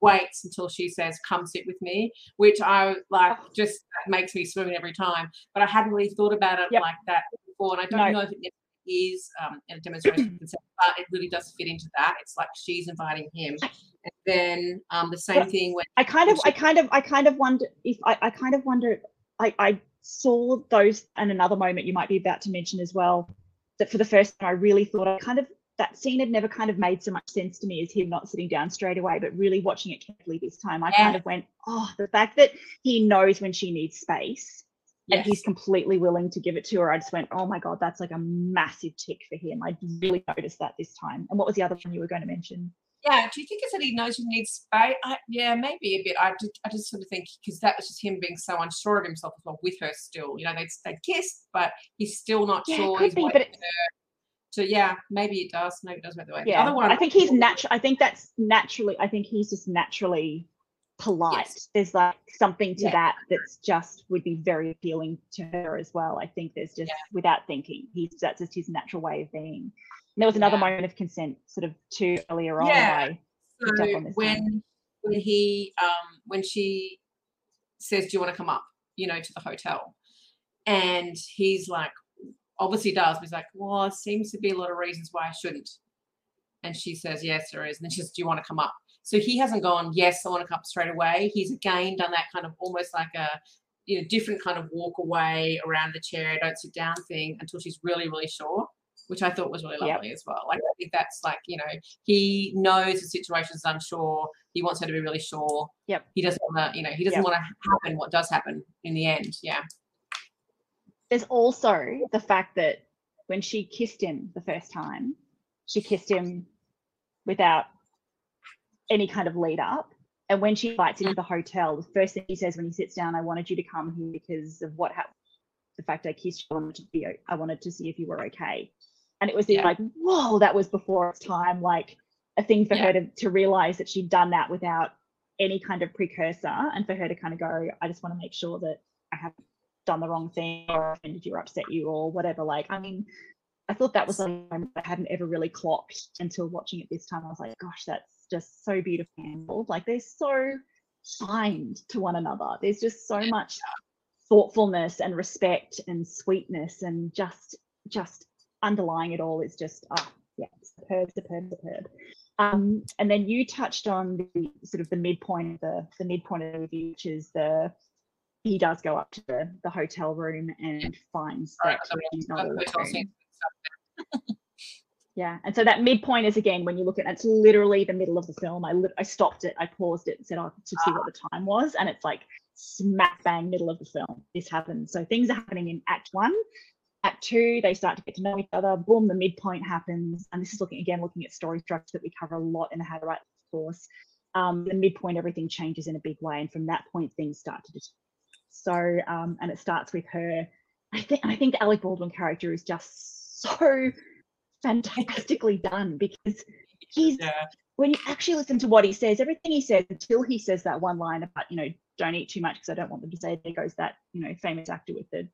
[SPEAKER 2] waits until she says, "Come sit with me," which I like. Oh. Just makes me swoon every time. But I hadn't really thought about it yep. like that before, and I don't no. know if it is um, a demonstration but it really does fit into that. It's like she's inviting him, and then um, the same thing when
[SPEAKER 3] I kind of, I kind of, I kind of wonder if I, I kind of wonder. I, I saw those, and another moment you might be about to mention as well. That for the first time, I really thought I kind of that scene had never kind of made so much sense to me as him not sitting down straight away, but really watching it carefully this time, I yeah. kind of went, oh, the fact that he knows when she needs space yes. and he's completely willing to give it to her. I just went, oh my God, that's like a massive tick for him. I really noticed that this time. And what was the other one you were going to mention?
[SPEAKER 2] Yeah, do you think it's that he knows he needs space? I, yeah, maybe a bit. I just, I just sort of think because that was just him being so unsure of himself as well with her still. You know, they they kissed, but he's still not
[SPEAKER 3] yeah,
[SPEAKER 2] sure.
[SPEAKER 3] Could
[SPEAKER 2] he's
[SPEAKER 3] be, but it,
[SPEAKER 2] so yeah, maybe it does. Maybe it does make the way.
[SPEAKER 3] Yeah. The other one, I think he's natural. I think that's naturally. I think he's just naturally polite. Yes. There's like something to yeah. that that's just would be very appealing to her as well. I think there's just yeah. without thinking, he's that's just his natural way of being. And there was another yeah. moment of consent, sort of too earlier on.
[SPEAKER 2] Yeah. So when when he um when she says, "Do you want to come up?" You know, to the hotel, and he's like, obviously does, but he's like, well, it seems to be a lot of reasons why I shouldn't. And she says, yes, there is. And then she says, do you want to come up? So he hasn't gone, yes, I want to come up straight away. He's again done that kind of almost like a, you know, different kind of walk away around the chair, don't sit down thing until she's really, really sure, which I thought was really lovely yep. as well. Like, I think that's like, you know, he knows the situation's unsure. He wants her to be really sure.
[SPEAKER 3] Yep.
[SPEAKER 2] He doesn't want to, you know, he doesn't yep. want to happen what does happen in the end. Yeah.
[SPEAKER 3] There's also the fact that when she kissed him the first time, she kissed him without any kind of lead up. And when she invites him to the hotel, the first thing he says when he sits down, I wanted you to come here because of what happened. The fact I kissed you, I wanted to be, I wanted to see if you were okay. And it was
[SPEAKER 2] Yeah.
[SPEAKER 3] like, whoa, that was before its time, like a thing for
[SPEAKER 2] Yeah.
[SPEAKER 3] her to, to realize that she'd done that without any kind of precursor. And for her to kind of go, I just want to make sure that I haven't done the wrong thing or offended you or upset you or whatever. Like, I mean, I thought that was moment I hadn't ever really clocked until watching it this time. I was like, gosh, that's just so beautifully handled. Like they're so kind to one another. There's just so much thoughtfulness and respect and sweetness and just just underlying it all is just ah yeah, superb, superb, superb. Um, and then you touched on the sort of the midpoint of the the midpoint of the movie, which is the he does go up to the, the hotel room and finds that
[SPEAKER 2] sorry,
[SPEAKER 3] he's not alone. Yeah, and so that midpoint is again when you look at it's literally the middle of the film. I lit- I stopped it, I paused it, and said oh, to see what the time was, and it's like smack bang middle of the film. This happens. So things are happening in Act One. Act Two, they start to get to know each other. Boom, the midpoint happens, and this is looking again looking at story structure that we cover a lot in the How to Write course. Um, the midpoint, everything changes in a big way, and from that point, things start to. Just, so, um, and it starts with her. I think I think the Alec Baldwin character is just so fantastically done because he's
[SPEAKER 2] Yeah.
[SPEAKER 3] when you actually listen to what he says, everything he says until he says that one line about, you know, don't eat too much because I don't want them to say there goes that, you know, famous actor with the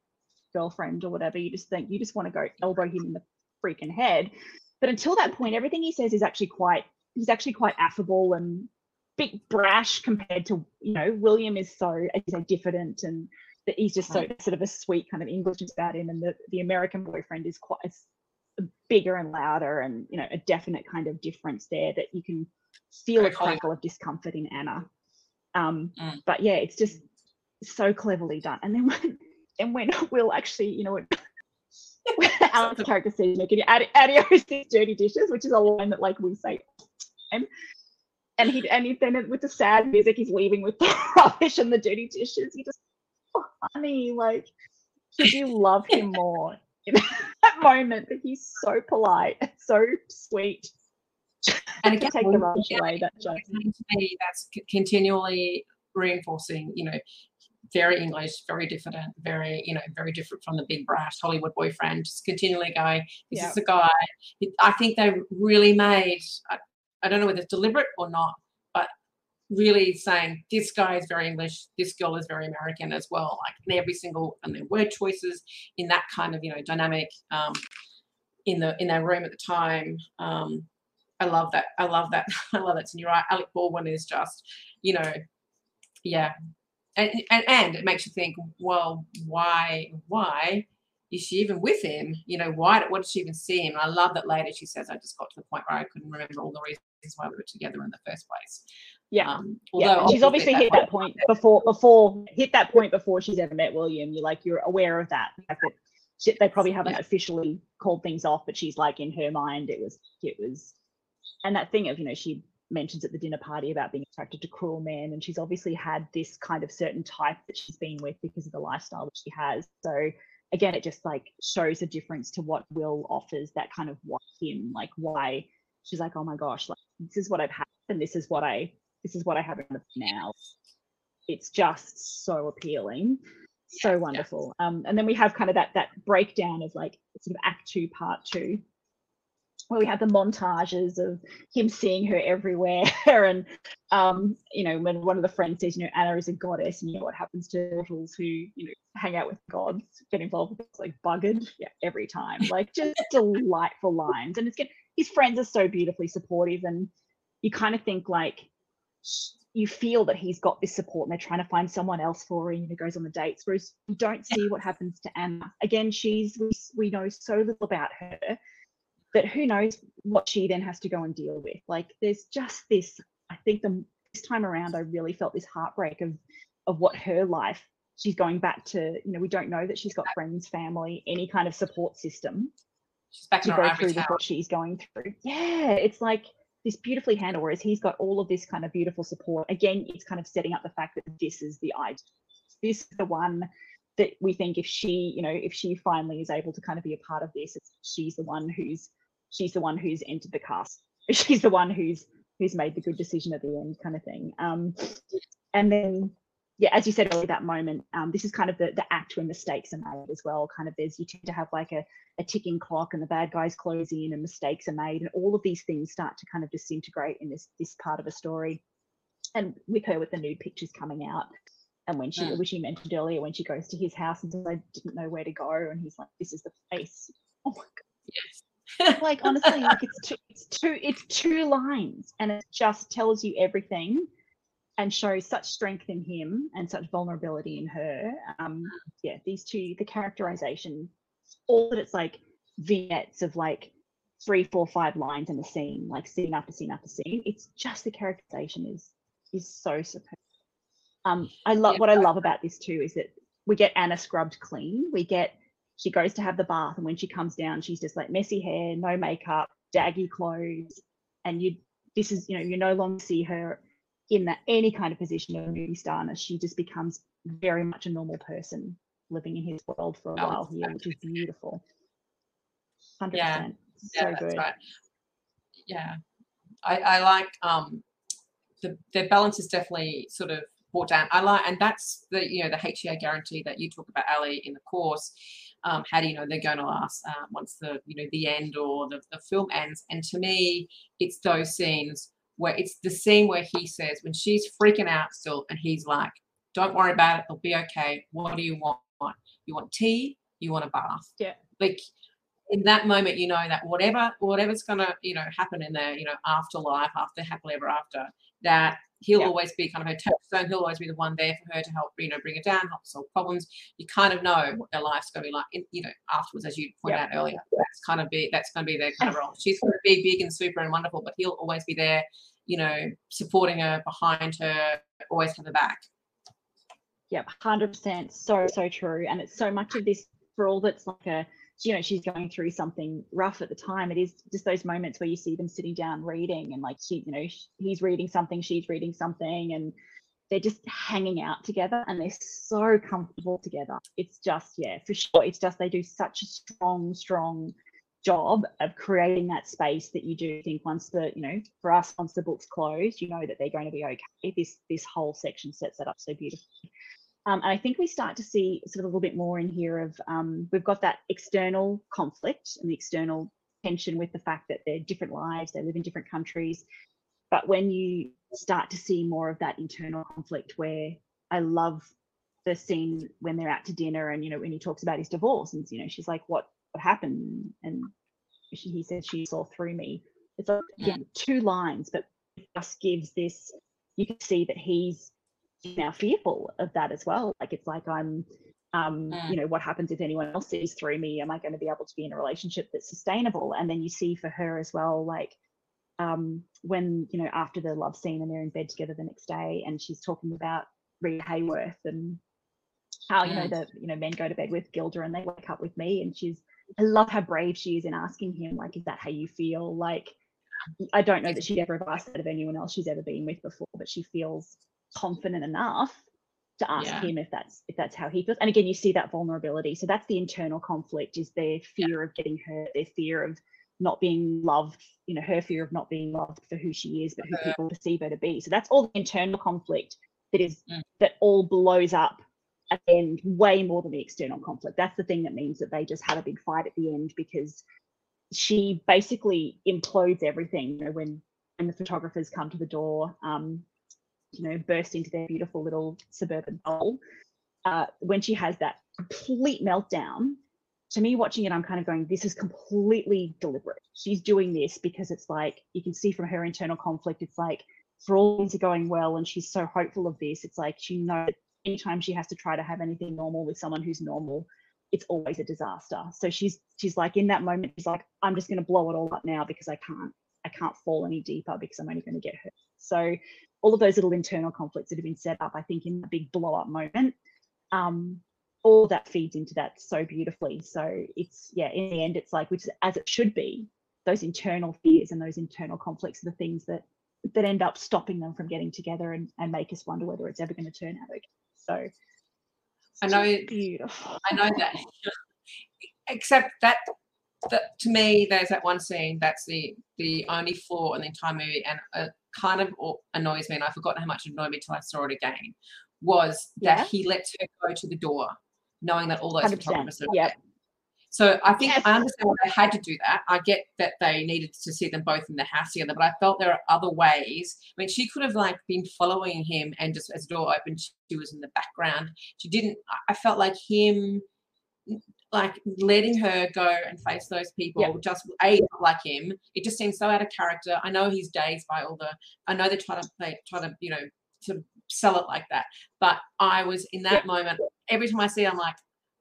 [SPEAKER 3] girlfriend or whatever. You just think you just want to go elbow him in the freaking head. But until that point, everything he says is actually quite he's actually quite affable and bit brash compared to, you know, William is so you diffident and that he's just so sort of a sweet kind of English about him and the, the American boyfriend is quite is bigger and louder and you know a definite kind of difference there that you can feel a crackle of discomfort in Anna. Um,
[SPEAKER 2] Mm.
[SPEAKER 3] But yeah, it's just so cleverly done. And then when and when Will actually, you know, when, Alan's character says, you know, can you add adios these dirty dishes, which is a line that like we say time. And he and he then with the sad music, he's leaving with the rubbish and the dirty dishes. You just oh, honey, like could you love him more in that moment? But he's so polite, and so sweet.
[SPEAKER 2] And again,
[SPEAKER 3] take the rubbish
[SPEAKER 2] yeah,
[SPEAKER 3] away, that joke.
[SPEAKER 2] to me, that's continually reinforcing, you know, very English, very diffident, uh, very, you know, very different from the big brash Hollywood boyfriend. Just continually going, this
[SPEAKER 3] Yeah.
[SPEAKER 2] is a guy. I think they really made, uh, I, don't know whether it's deliberate or not, but really saying this guy is very English, this girl is very American as well. Like in every single, and their word choices in that kind of, you know, dynamic um, in the in their room at the time. Um, I love that. I love that. I love that. And you're right. Alec Baldwin is just, you know, yeah. And, and and it makes you think, well, why why is she even with him? You know, why what did she even see him? And I love that later she says, I just got to the point where I couldn't remember all the reasons why we were together in the first place.
[SPEAKER 3] Yeah.
[SPEAKER 2] Um,
[SPEAKER 3] yeah, she's obviously hit that point before before hit that point before she's ever met William. You're like you're aware of that. the that she- they probably haven't
[SPEAKER 2] Yeah.
[SPEAKER 3] officially called things off, but she's like in her mind it was it was, and that thing of you know she mentions at the dinner party about being attracted to cruel men, and she's obviously had this kind of certain type that she's been with because of the lifestyle that she has. So again, it just like shows a difference to what Will offers. That kind of what him like why she's like oh my gosh like this is what I've had and this is what I this is what I have now. It's just so appealing, so
[SPEAKER 2] Yes,
[SPEAKER 3] wonderful. Um, and then we have kind of that that breakdown of like sort of Act Two, Part Two, where we have the montages of him seeing her everywhere, and um, you know when one of the friends says, you know, Anna is a goddess, and you know what happens to mortals who you know hang out with gods, get involved with like buggered, yeah, every time, like just delightful lines, and it's good. His friends are so beautifully supportive, and you kind of think like you feel that he's got this support and they're trying to find someone else for her and know goes on the dates whereas you don't see what happens to anna. Again she's we, we know so little about her but who knows what she then has to go and deal with. Like there's just this i think the this time around i really felt this heartbreak of of what her life she's going back to you know we don't know that she's got friends family any kind of support system
[SPEAKER 2] She's back
[SPEAKER 3] to go through what she's going through. Yeah, it's like this beautifully handled, whereas he's got all of this kind of beautiful support. Again, it's kind of setting up the fact that this is the ideal. This is the one that we think if she, you know, if she finally is able to kind of be a part of this, she's the one who's she's the one who's entered the cast. She's the one who's who's made the good decision at the end, kind of thing. Um, and then yeah, as you said earlier, that moment, um, this is kind of the, the act when mistakes are made as well. Kind of there's, you tend to have like a, a ticking clock and the bad guys close in and mistakes are made and all of these things start to kind of disintegrate in this, this part of a story. And with her, with the nude pictures coming out and when she, mm. which you mentioned earlier, when she goes to his house and says, I didn't know where to go. And he's like, this is the place. Oh my God. Yes. like honestly, like it's two, it's two, it's two lines and it just tells you everything and shows such strength in him and such vulnerability in her. Um, yeah, these two, the characterization, all that it's like vignettes of like three, four, five lines in a scene, like scene after scene after scene. It's just the characterization is is so superb. Um, I love yeah. what I love about this too is that we get Anna scrubbed clean. We get she goes to have the bath, and when she comes down, she's just like messy hair, no makeup, daggy clothes, and you. This is you know you no longer see her in that any kind of position of a movie starness, she just becomes very much a normal person living in his world for a oh, while here, which is beautiful. 100%. Yeah, so yeah, good. Right.
[SPEAKER 2] Yeah. I, I like um the, the balance is definitely sort of brought down. I like, and that's the you know the HEA guarantee that you talk about, Ally, in the course. Um, how do you know they're going to last uh, once the you know the end or the, the film ends? And to me, it's those scenes where it's the scene where he says when she's freaking out still and he's like don't worry about it it'll be okay. What do you want? You want tea? You want a bath?
[SPEAKER 3] Yeah.
[SPEAKER 2] Like in that moment you know that whatever whatever's gonna you know happen in there you know afterlife after happily ever after that he'll yeah. always be kind of her touchstone. He'll always be the one there for her to help you know bring it down help solve problems. You kind of know what their life's going to be like in, you know afterwards as you pointed yeah. out earlier. That's kind of be that's going to be their kind of role. She's going to be big and super and wonderful but he'll always be there you know, supporting her, behind her, always have her back.
[SPEAKER 3] Yep, 100%. So, so true. And it's so much of this, for all that's like a, you know, she's going through something rough at the time. It is just those moments where you see them sitting down reading and like she, you know, he's reading something, she's reading something, and they're just hanging out together and they're so comfortable together. It's just, yeah, for sure. It's just they do such a strong, strong job of creating that space that you do think once the you know for us once the book's closed you know that they're going to be okay. This this whole section sets that up so beautifully. Um, and i think we start to see sort of a little bit more in here of um, we've got that external conflict and the external tension with the fact that they're different lives they live in different countries. But when you start to see more of that internal conflict where i love the scene when they're out to dinner and you know when he talks about his divorce and you know she's like what what happened and she, he said she saw through me. It's like again, two lines but it just gives this you can see that he's now fearful of that as well. Like it's like i'm um you know what happens if anyone else sees through me? Am i going to be able to be in a relationship that's sustainable? And then you see for her as well like um when you know after the love scene and they're in bed together the next day and she's talking about Rita Hayworth and how you know the you know men go to bed with Gilda and they wake up with me and she's I love how brave she is in asking him, like, is that how you feel? Like, I don't know that she'd ever have asked that of anyone else she's ever been with before, but she feels confident enough to ask yeah. him if that's if that's how he feels. And again, you see that vulnerability. So that's the internal conflict: is their fear yeah. of getting hurt, their fear of not being loved, you know, her fear of not being loved for who she is, but who people perceive her to be. So that's all the internal conflict that is mm. that all blows up at the end way more than the external conflict. That's the thing that means that they just had a big fight at the end because she basically implodes everything. You know, when when the photographers come to the door, um, you know, burst into their beautiful little suburban bowl. Uh, when she has that complete meltdown, to me watching it, I'm kind of going, this is completely deliberate. She's doing this because it's like you can see from her internal conflict, it's like for all things are going well and she's so hopeful of this, it's like she knows anytime she has to try to have anything normal with someone who's normal, it's always a disaster. So she's she's like in that moment, she's like, I'm just gonna blow it all up now because I can't I can't fall any deeper because I'm only gonna get hurt. So all of those little internal conflicts that have been set up, I think in the big blow up moment, um, all that feeds into that so beautifully. So it's yeah, in the end, it's like which is as it should be. Those internal fears and those internal conflicts are the things that that end up stopping them from getting together and, and make us wonder whether it's ever going to turn out okay. So
[SPEAKER 2] I know.
[SPEAKER 3] Beautiful.
[SPEAKER 2] I know that. Except that, that to me, there's that one scene that's the the only flaw in the entire movie, and it kind of annoys me. And I've forgotten how much it annoyed me till I saw it again. Was that
[SPEAKER 3] Yeah.
[SPEAKER 2] he lets her go to the door, knowing that all those
[SPEAKER 3] 100%.
[SPEAKER 2] photographers are
[SPEAKER 3] Yep.
[SPEAKER 2] So I think
[SPEAKER 3] Yes.
[SPEAKER 2] I understand why they had to do that. I get that they needed to see them both in the house together, but I felt there are other ways. I mean, she could have like been following him, and just as the door opened, she was in the background. She didn't. I- I felt like him, like letting her go and face those people,
[SPEAKER 3] Yep.
[SPEAKER 2] just a like him. It just seems so out of character. I know he's dazed by all the. I know they try to they try to you know sort of sell it like that, but I was in that
[SPEAKER 3] Yep.
[SPEAKER 2] moment. Every time I see, it, I'm like.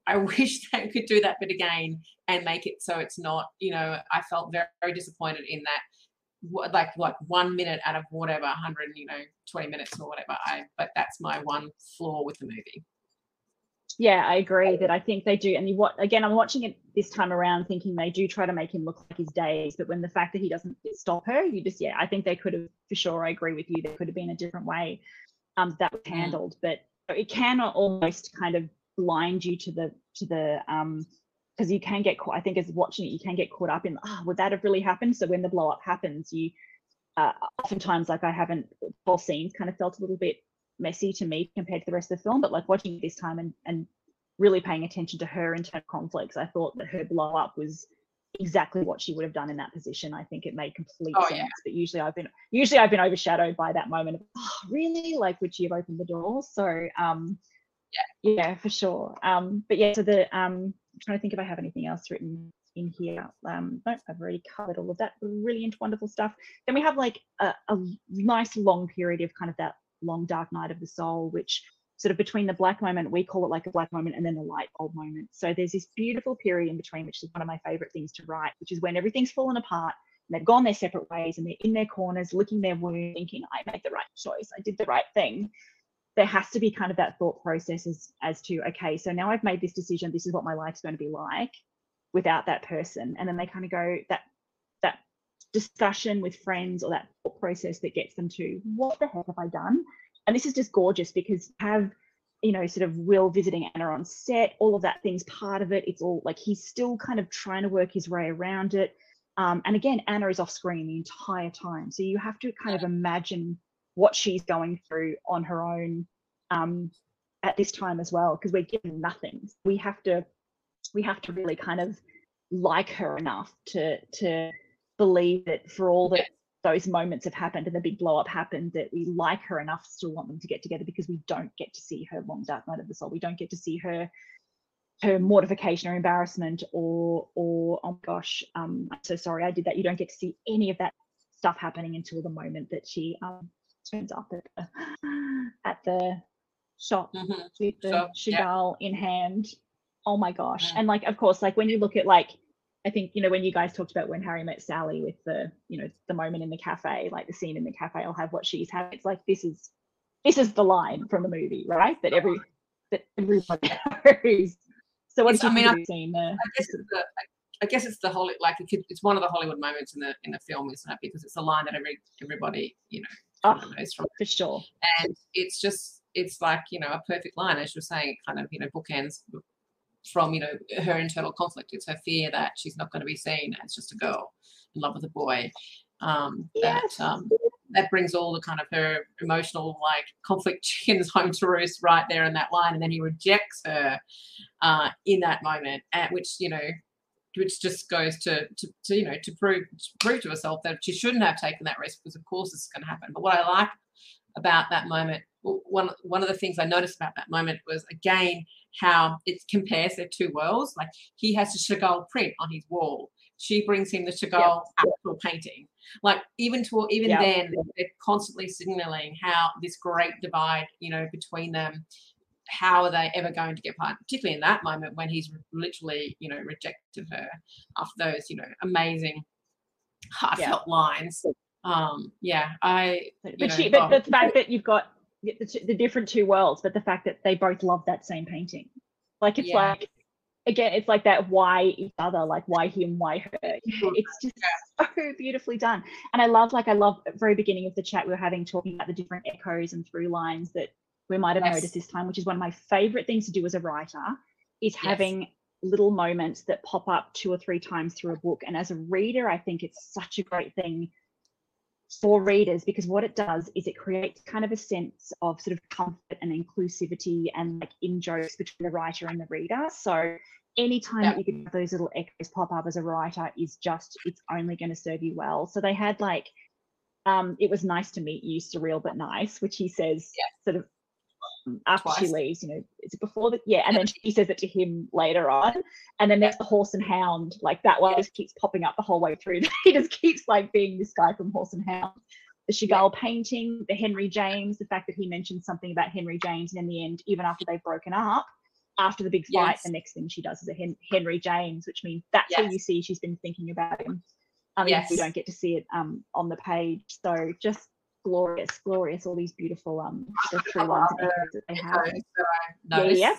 [SPEAKER 2] I wish they could do that bit again and make it so it's not, you know, I felt very, very disappointed in that like like one minute out of whatever 100 you know 20 minutes or whatever i but that's my one flaw with the movie
[SPEAKER 3] Yeah, I agree that I think they do. And you what again, I'm watching it this time around thinking they do try to make him look like his days, but when the fact that he doesn't stop her, you just yeah, I think they could have for sure, I agree with you, there could have been a different way um that was
[SPEAKER 2] Mm.
[SPEAKER 3] handled. But it can almost kind of blind you to the to the um because you can get caught, I think as watching it, you can get caught up in, oh, would that have really happened? So when the blow up happens, you uh, oftentimes like I haven't whole scenes kind of felt a little bit messy to me compared to the rest of the film, but like watching it this time and, and really paying attention to her internal conflicts, I thought that her blow up was exactly what she would have done in that position. I think it made complete
[SPEAKER 2] Oh,
[SPEAKER 3] sense.
[SPEAKER 2] yeah.
[SPEAKER 3] But usually I've been usually I've been overshadowed by that moment of oh really? Like would she have opened the door? So um yeah, yeah, for sure. Um but yeah, so the um I'm trying to think if I have anything else written in here. Um no, I've already covered all of that brilliant, wonderful stuff. Then we have like a, a nice long period of kind of that long dark night of the soul, which sort of between the black moment, we call it like a black moment, and then the light bulb moment. So there's this beautiful period in between, which is one of my favorite things to write, which is when everything's fallen apart and they've gone their separate ways and they're in their corners, licking their wound, thinking, I made the right choice, I did the right thing. There has to be kind of that thought process as, as to, okay, so now I've made this decision, this is what my life's going to be like without that person. And then they kind of go, that that discussion with friends or that thought process that gets them to what the heck have I done? And this is just gorgeous because have, you know, sort of Will visiting Anna on set, all of that thing's part of it. It's all like he's still kind of trying to work his way around it. Um, and again, Anna is off screen the entire time. So you have to kind of imagine what she's going through on her own um, at this time as well, because we're given nothing. We have to we have to really kind of like her enough to to believe that for all that those moments have happened and the big blow up happened that we like her enough still want them to get together because we don't get to see her long dark night of the soul. We don't get to see her her mortification or embarrassment or or oh gosh um i'm so sorry i did that. You don't get to see any of that stuff happening until the moment that she um turns up at the, at the shop
[SPEAKER 2] Mhm.
[SPEAKER 3] with the
[SPEAKER 2] So, yeah.
[SPEAKER 3] Chagall in hand. Oh my gosh.
[SPEAKER 2] Yeah.
[SPEAKER 3] And like of course, like when you look at like I think, you know, when you guys talked about when Harry met Sally with the, you know, the moment in the cafe, like the scene in the cafe, I'll have what she's having. It's like this is this is the line from the movie, right? That every that everybody knows. So what
[SPEAKER 2] It's-
[SPEAKER 3] did you
[SPEAKER 2] I mean, I-
[SPEAKER 3] scene there?
[SPEAKER 2] I guess it's the I guess it's the Holly like it could, it's one of the Hollywood moments in the in the film, isn't it? Because it's a line that every everybody you know
[SPEAKER 3] Oh,
[SPEAKER 2] from,
[SPEAKER 3] for sure.
[SPEAKER 2] and it's just it's like you know a perfect line as you're saying, it kind of you know bookends from you know her internal conflict. It's her fear that she's not going to be seen as just a girl in love with a boy. Um,
[SPEAKER 3] Yes.
[SPEAKER 2] That um, that brings all the kind of her emotional like conflict chickens home to roost right there in that line, and then he rejects her uh, in that moment, at which you know, which just goes to, to, to you know to prove to prove to herself that she shouldn't have taken that risk because of course this is going to happen. But what I like about that moment, one one of the things I noticed about that moment was again how it compares their two worlds. Like he has the Chagall print on his wall. She brings him the Chagall actual painting. Like even to even then, they're constantly signaling how this great divide, you know, between them. How are they ever going to get part? Particularly in that moment when he's literally, you know, rejected her after those, you know, amazing heartfelt lines. Um, yeah, I
[SPEAKER 3] But,
[SPEAKER 2] know,
[SPEAKER 3] she, but
[SPEAKER 2] oh.
[SPEAKER 3] the fact that you've got the, the, different two worlds, but the fact that they both love that same painting, like it's
[SPEAKER 2] Yeah.
[SPEAKER 3] like again, it's like that why each other, like why him, why her. It's just so beautifully done, and I love like I love at the very beginning of the chat we were having talking about the different echoes and through lines that we might have
[SPEAKER 2] Yes.
[SPEAKER 3] noticed this time, which is one of my favorite things to do as a writer, is
[SPEAKER 2] Yes.
[SPEAKER 3] having little moments that pop up two or three times through a book. And as a reader, I think it's such a great thing for readers because what it does is it creates kind of a sense of sort of comfort and inclusivity and like in jokes between the writer and the reader. So anytime
[SPEAKER 2] Yeah.
[SPEAKER 3] that you can have those little echoes pop up as a writer is just it's only going to serve you well. So they had like um it was nice to meet you, surreal but nice, which he says
[SPEAKER 2] Yeah.
[SPEAKER 3] sort of after she leaves, you know, is it before that? Yeah, and then she says it to him later on. And then there's the horse and hound, like that one just keeps popping up the whole way through. he just keeps like being this guy from Horse and Hound. The Chagall painting, the Henry James, the fact that he mentioned something about Henry James, and in the end, even after they've broken up, after the big fight,
[SPEAKER 2] Yes.
[SPEAKER 3] the next thing she does is a Hen- Henry James, which means that's where
[SPEAKER 2] Yes.
[SPEAKER 3] you see she's been thinking about him. Um, even if we don't get to see it um, on the page. So just glorious, glorious, all these beautiful um the through lines and
[SPEAKER 2] other
[SPEAKER 3] echoes that they have.
[SPEAKER 2] I
[SPEAKER 3] Yeah, yeah.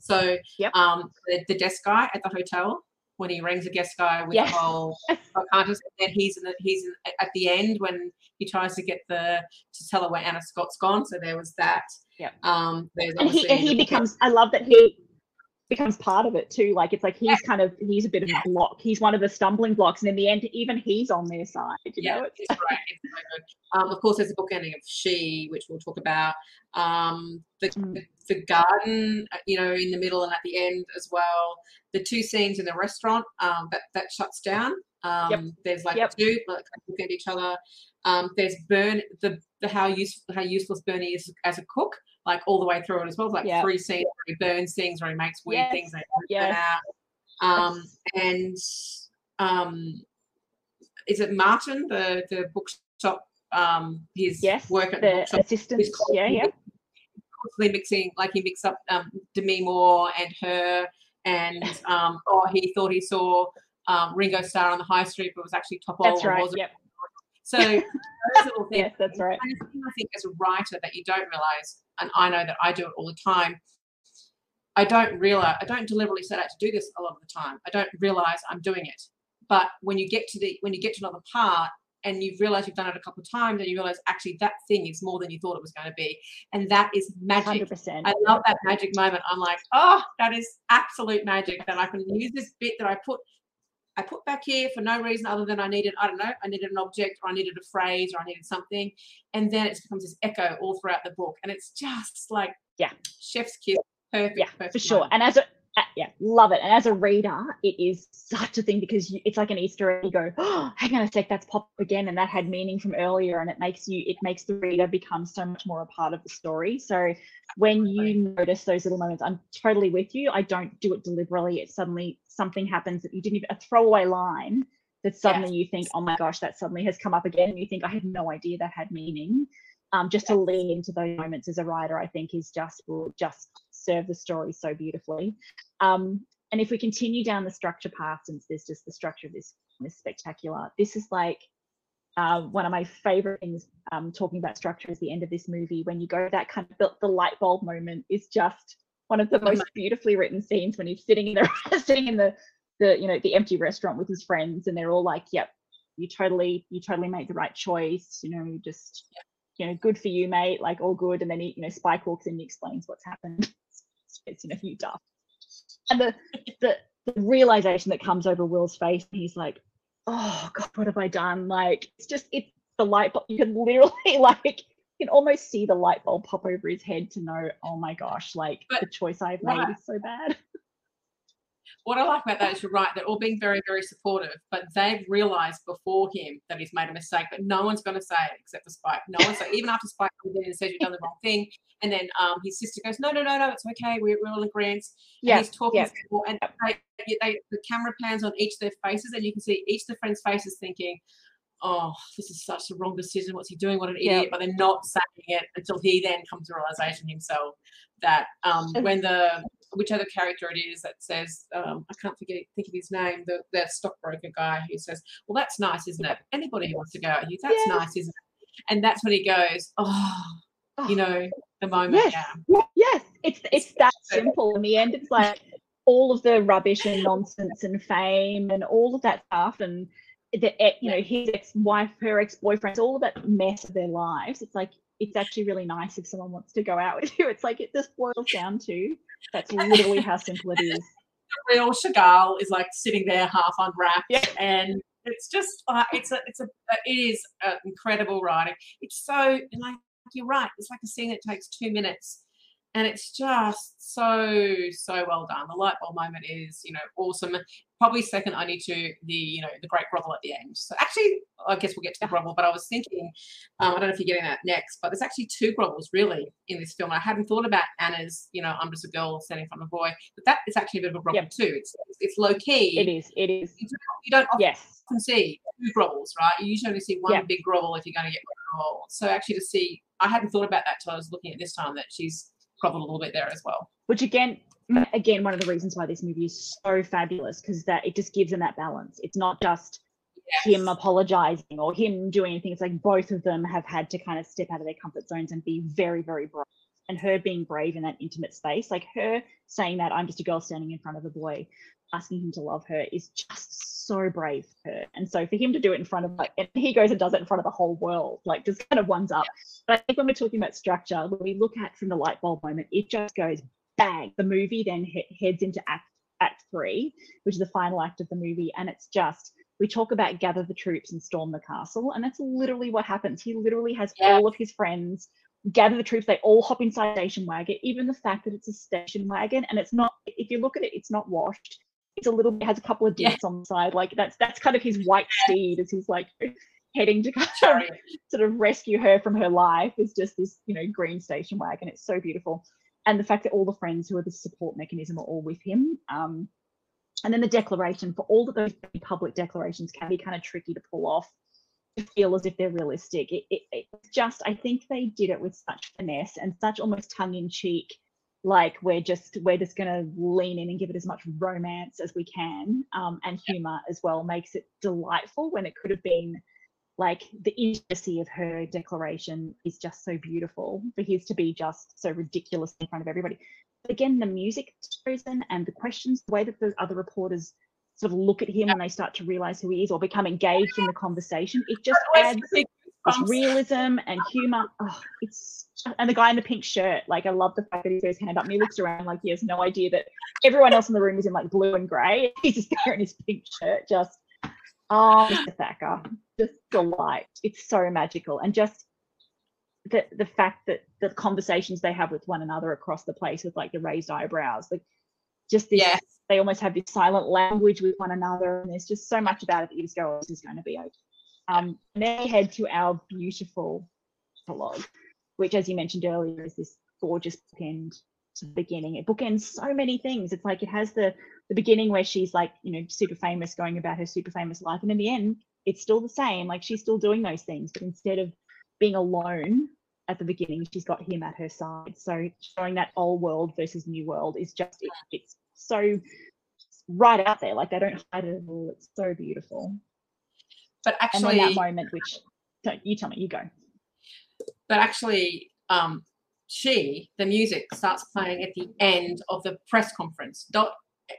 [SPEAKER 2] So,
[SPEAKER 3] Yep.
[SPEAKER 2] um, the, the desk guy at the hotel when he rings the guest guy with
[SPEAKER 3] Yes.
[SPEAKER 2] the whole Pocahontas, and then he's in the, he's in, at the end when he tries to get the to tell her where Anna Scott's gone. So there was that.
[SPEAKER 3] Yeah.
[SPEAKER 2] Um, there's
[SPEAKER 3] and he and he becomes i love that he becomes part of it too like it's like he's kind of he's a bit of a block he's one of the stumbling blocks and in the end even he's on their side you
[SPEAKER 2] yeah,
[SPEAKER 3] know
[SPEAKER 2] it's. It's so. Um, of course, there's a book ending of She, which we'll talk about. Um, the,
[SPEAKER 3] Mm.
[SPEAKER 2] the garden, uh, you know, in the middle and at the end as well. The two scenes in the restaurant um, that that shuts down. Um, There's like
[SPEAKER 3] Yep.
[SPEAKER 2] two like look at each other. Um, there's Burn the, the how useful how useless Bernie is as a cook, like all the way through it as well. Like
[SPEAKER 3] Yep.
[SPEAKER 2] three scenes where he burns things or he makes weird
[SPEAKER 3] Yes,
[SPEAKER 2] things. And
[SPEAKER 3] yes.
[SPEAKER 2] out. Um, and um, is it Martin, the the bookshop? Um, his
[SPEAKER 3] yes
[SPEAKER 2] work at the
[SPEAKER 3] the
[SPEAKER 2] bookshop.
[SPEAKER 3] assistant yeah yeah
[SPEAKER 2] constantly mixing, like he mixed up um, Demi Moore and her, and um, oh, he thought he saw um, Ringo Starr on the high street, but it was actually Topol.
[SPEAKER 3] that's right yep
[SPEAKER 2] So those little things.
[SPEAKER 3] yes that's right
[SPEAKER 2] And the thing I think as a writer that you don't realize, and I know that I do it all the time. I don't realize I don't deliberately set out to do this a lot of the time. I don't realize I'm doing it. But when you get to the when you get to another part and you realize you've done it a couple of times and you realize actually that thing is more than you thought it was going to be. And that is magic.
[SPEAKER 3] 100%
[SPEAKER 2] I love that magic moment. I'm like, oh, that is absolute magic that I can use this bit that I put I put back here for no reason other than I needed, I don't know, I needed an object or I needed a phrase or I needed something. And then it becomes this echo all throughout the book. And it's just like
[SPEAKER 3] Yeah.
[SPEAKER 2] chef's kiss. Perfect.
[SPEAKER 3] yeah
[SPEAKER 2] perfect
[SPEAKER 3] for sure
[SPEAKER 2] moment.
[SPEAKER 3] and as a yeah love it. And as a reader it is such a thing because you, it's like an easter egg. You go oh hang on a sec that's popped up again and that had meaning from earlier and it makes you it makes the reader become so much more a part of the story. So when you notice those little moments i'm totally with you. I don't do it deliberately. It's suddenly something happens that you didn't even a throwaway line that suddenly you think oh my gosh that suddenly has come up again and you think i had no idea that had meaning. Um, just to lean into those moments as a writer i think is just will just serve the story so beautifully. Um, and if we continue down the structure path since there's just the structure of this is spectacular this is like uh, one of my favorite things um, talking about structure is the end of this movie when you go that kind of the, the light bulb moment is just one of the most beautifully written scenes when he's sitting in the sitting in the the you know the empty restaurant with his friends and they're all like yep you totally you totally made the right choice you know you just you know good for you mate like all good. And then he you know spike walks in and he explains what's happened it's you know you duff and the the the realization that comes over will's face and he's like oh god what have i done? Like it's just it's the light bulb you can literally like you can almost see the light bulb pop over his head to know oh my gosh like
[SPEAKER 2] But
[SPEAKER 3] the choice i've made is so bad
[SPEAKER 2] What I like about that is you're right. They're all being very, very supportive, but they've realized before him that he's made a mistake. But no one's going to say it except for Spike. No one's so even after Spike comes in and says you've done the wrong thing, and then um, his sister goes, no, no, no, no, it's okay. We're, we're all in agreement. And
[SPEAKER 3] yeah
[SPEAKER 2] he's talking
[SPEAKER 3] yeah.
[SPEAKER 2] to people, and they, they, the camera pans on each of their faces, and you can see each of the friends' faces thinking, "Oh, this is such a wrong decision. What's he doing? What an
[SPEAKER 3] Yeah.
[SPEAKER 2] idiot!" But they're not saying it until he then comes to realization himself that um, when the whichever character it is that says, um, I can't forget think of his name, the, the stockbroker guy who says, "Well, that's nice, isn't it? Anybody who wants to go out here, that's
[SPEAKER 3] Yes.
[SPEAKER 2] nice, isn't it?" And that's when he goes, "Oh,
[SPEAKER 3] Oh.
[SPEAKER 2] you know, the moment,
[SPEAKER 3] Yes.
[SPEAKER 2] yeah."
[SPEAKER 3] Yes, it's it's that simple. In the end, it's like all of the rubbish and nonsense and fame and all of that stuff, and the e- you know his ex-wife, her ex-boyfriends, all of that mess of their lives. It's like it's actually really nice if someone wants to go out with you. It's like it just boils down to that's literally how simple it is.
[SPEAKER 2] The real Chagall is like sitting there half unwrapped,
[SPEAKER 3] Yeah.
[SPEAKER 2] and it's just uh, it's a it's a it is uh, incredible writing. It's so like you're right. It's like a scene that takes two minutes, and it's just so so well done. The light bulb moment is you know awesome. Probably second only to the you know the great grovel at the end. So actually, I guess we'll get to the grovel. But I was thinking, um, I don't know if you're getting that next, but there's actually two grovels really in this film. I hadn't thought about Anna's you know I'm just a girl standing in front of a boy, but that is actually a bit of a grovel
[SPEAKER 3] Yep.
[SPEAKER 2] too. It's it's low key.
[SPEAKER 3] It is. It is.
[SPEAKER 2] You don't, often
[SPEAKER 3] Yes.
[SPEAKER 2] see two grovels, right? You usually only see one
[SPEAKER 3] Yeah.
[SPEAKER 2] big grovel if you're going to get one grovel. So actually, to see, I hadn't thought about that till I was looking at this time that she's groveled a little bit there as well.
[SPEAKER 3] Which again, Mm. again, one of the reasons why this movie is so fabulous because that it just gives them that balance. It's not just him apologizing or him doing anything. It's like both of them have had to kind of step out of their comfort zones and be very, very brave. And her being brave in that intimate space, like her saying that I'm just a girl standing in front of a boy, asking him to love her, is just so brave for her. And so for him to do it in front of like, and he goes and does it in front of the whole world, like just kind of ones up. But I think when we're talking about structure, when we look at from the light bulb moment, it just goes bang. The movie then he- heads into act act three, which is the final act of the movie, and it's just we talk about gather the troops and storm the castle, and that's literally what happens. He literally has
[SPEAKER 2] Yeah.
[SPEAKER 3] all of his friends gather the troops. They all hop inside a station wagon. Even the fact that it's a station wagon and it's not, if you look at it, it's not washed. It's a little bit has a couple of
[SPEAKER 2] Yeah.
[SPEAKER 3] dents on the side. Like that's that's kind of his white steed as he's like heading to kind of sort of rescue her from her life is just this, you know, green station wagon. It's so beautiful. And the fact that all the friends who are the support mechanism are all with him. Um, and then the declaration for all of those public declarations can be kind of tricky to pull off to feel as if they're realistic. It, it, it's just, I think they did it with such finesse and such almost tongue in cheek. Like we're just we're just gonna lean in and give it as much romance as we can, um, and humor as well makes it delightful when it could have been like the intimacy of her declaration is just so beautiful for his to be just so ridiculous in front of everybody. But again, the music chosen and the questions, the way that the other reporters sort of look at him when they start to realize who he is or become engaged in the conversation, it just adds realism and humor. Oh, it's and the guy in the pink shirt, like I love the fact that he throws his hand up and he looks around like he has no idea that everyone else in the room is in like blue and grey. He's just there in his pink shirt, just oh, Mr. Thacker, just delight. It's so magical, and just the the fact that the conversations they have with one another across the place with like the raised eyebrows, like just this.
[SPEAKER 2] Yes.
[SPEAKER 3] They almost have this silent language with one another, and there's just so much about it that you just go, oh, this is going to be okay. Um, and then we head to our beautiful prologue, which, as you mentioned earlier, is this gorgeous bookend to the beginning. It bookends so many things. It's like it has the the beginning where she's like, you know, super famous, going about her super famous life, and in the end, it's still the same. Like she's still doing those things, but instead of being alone at the beginning, she's got him at her side. So showing that old world versus new world is just it, it's so right out there. Like they don't hide it at all. It's so beautiful.
[SPEAKER 2] But
[SPEAKER 3] And
[SPEAKER 2] actually,
[SPEAKER 3] then that moment, which don't you tell me, you go.
[SPEAKER 2] but actually, um, she, the music starts playing at the end of the press conference. Dot,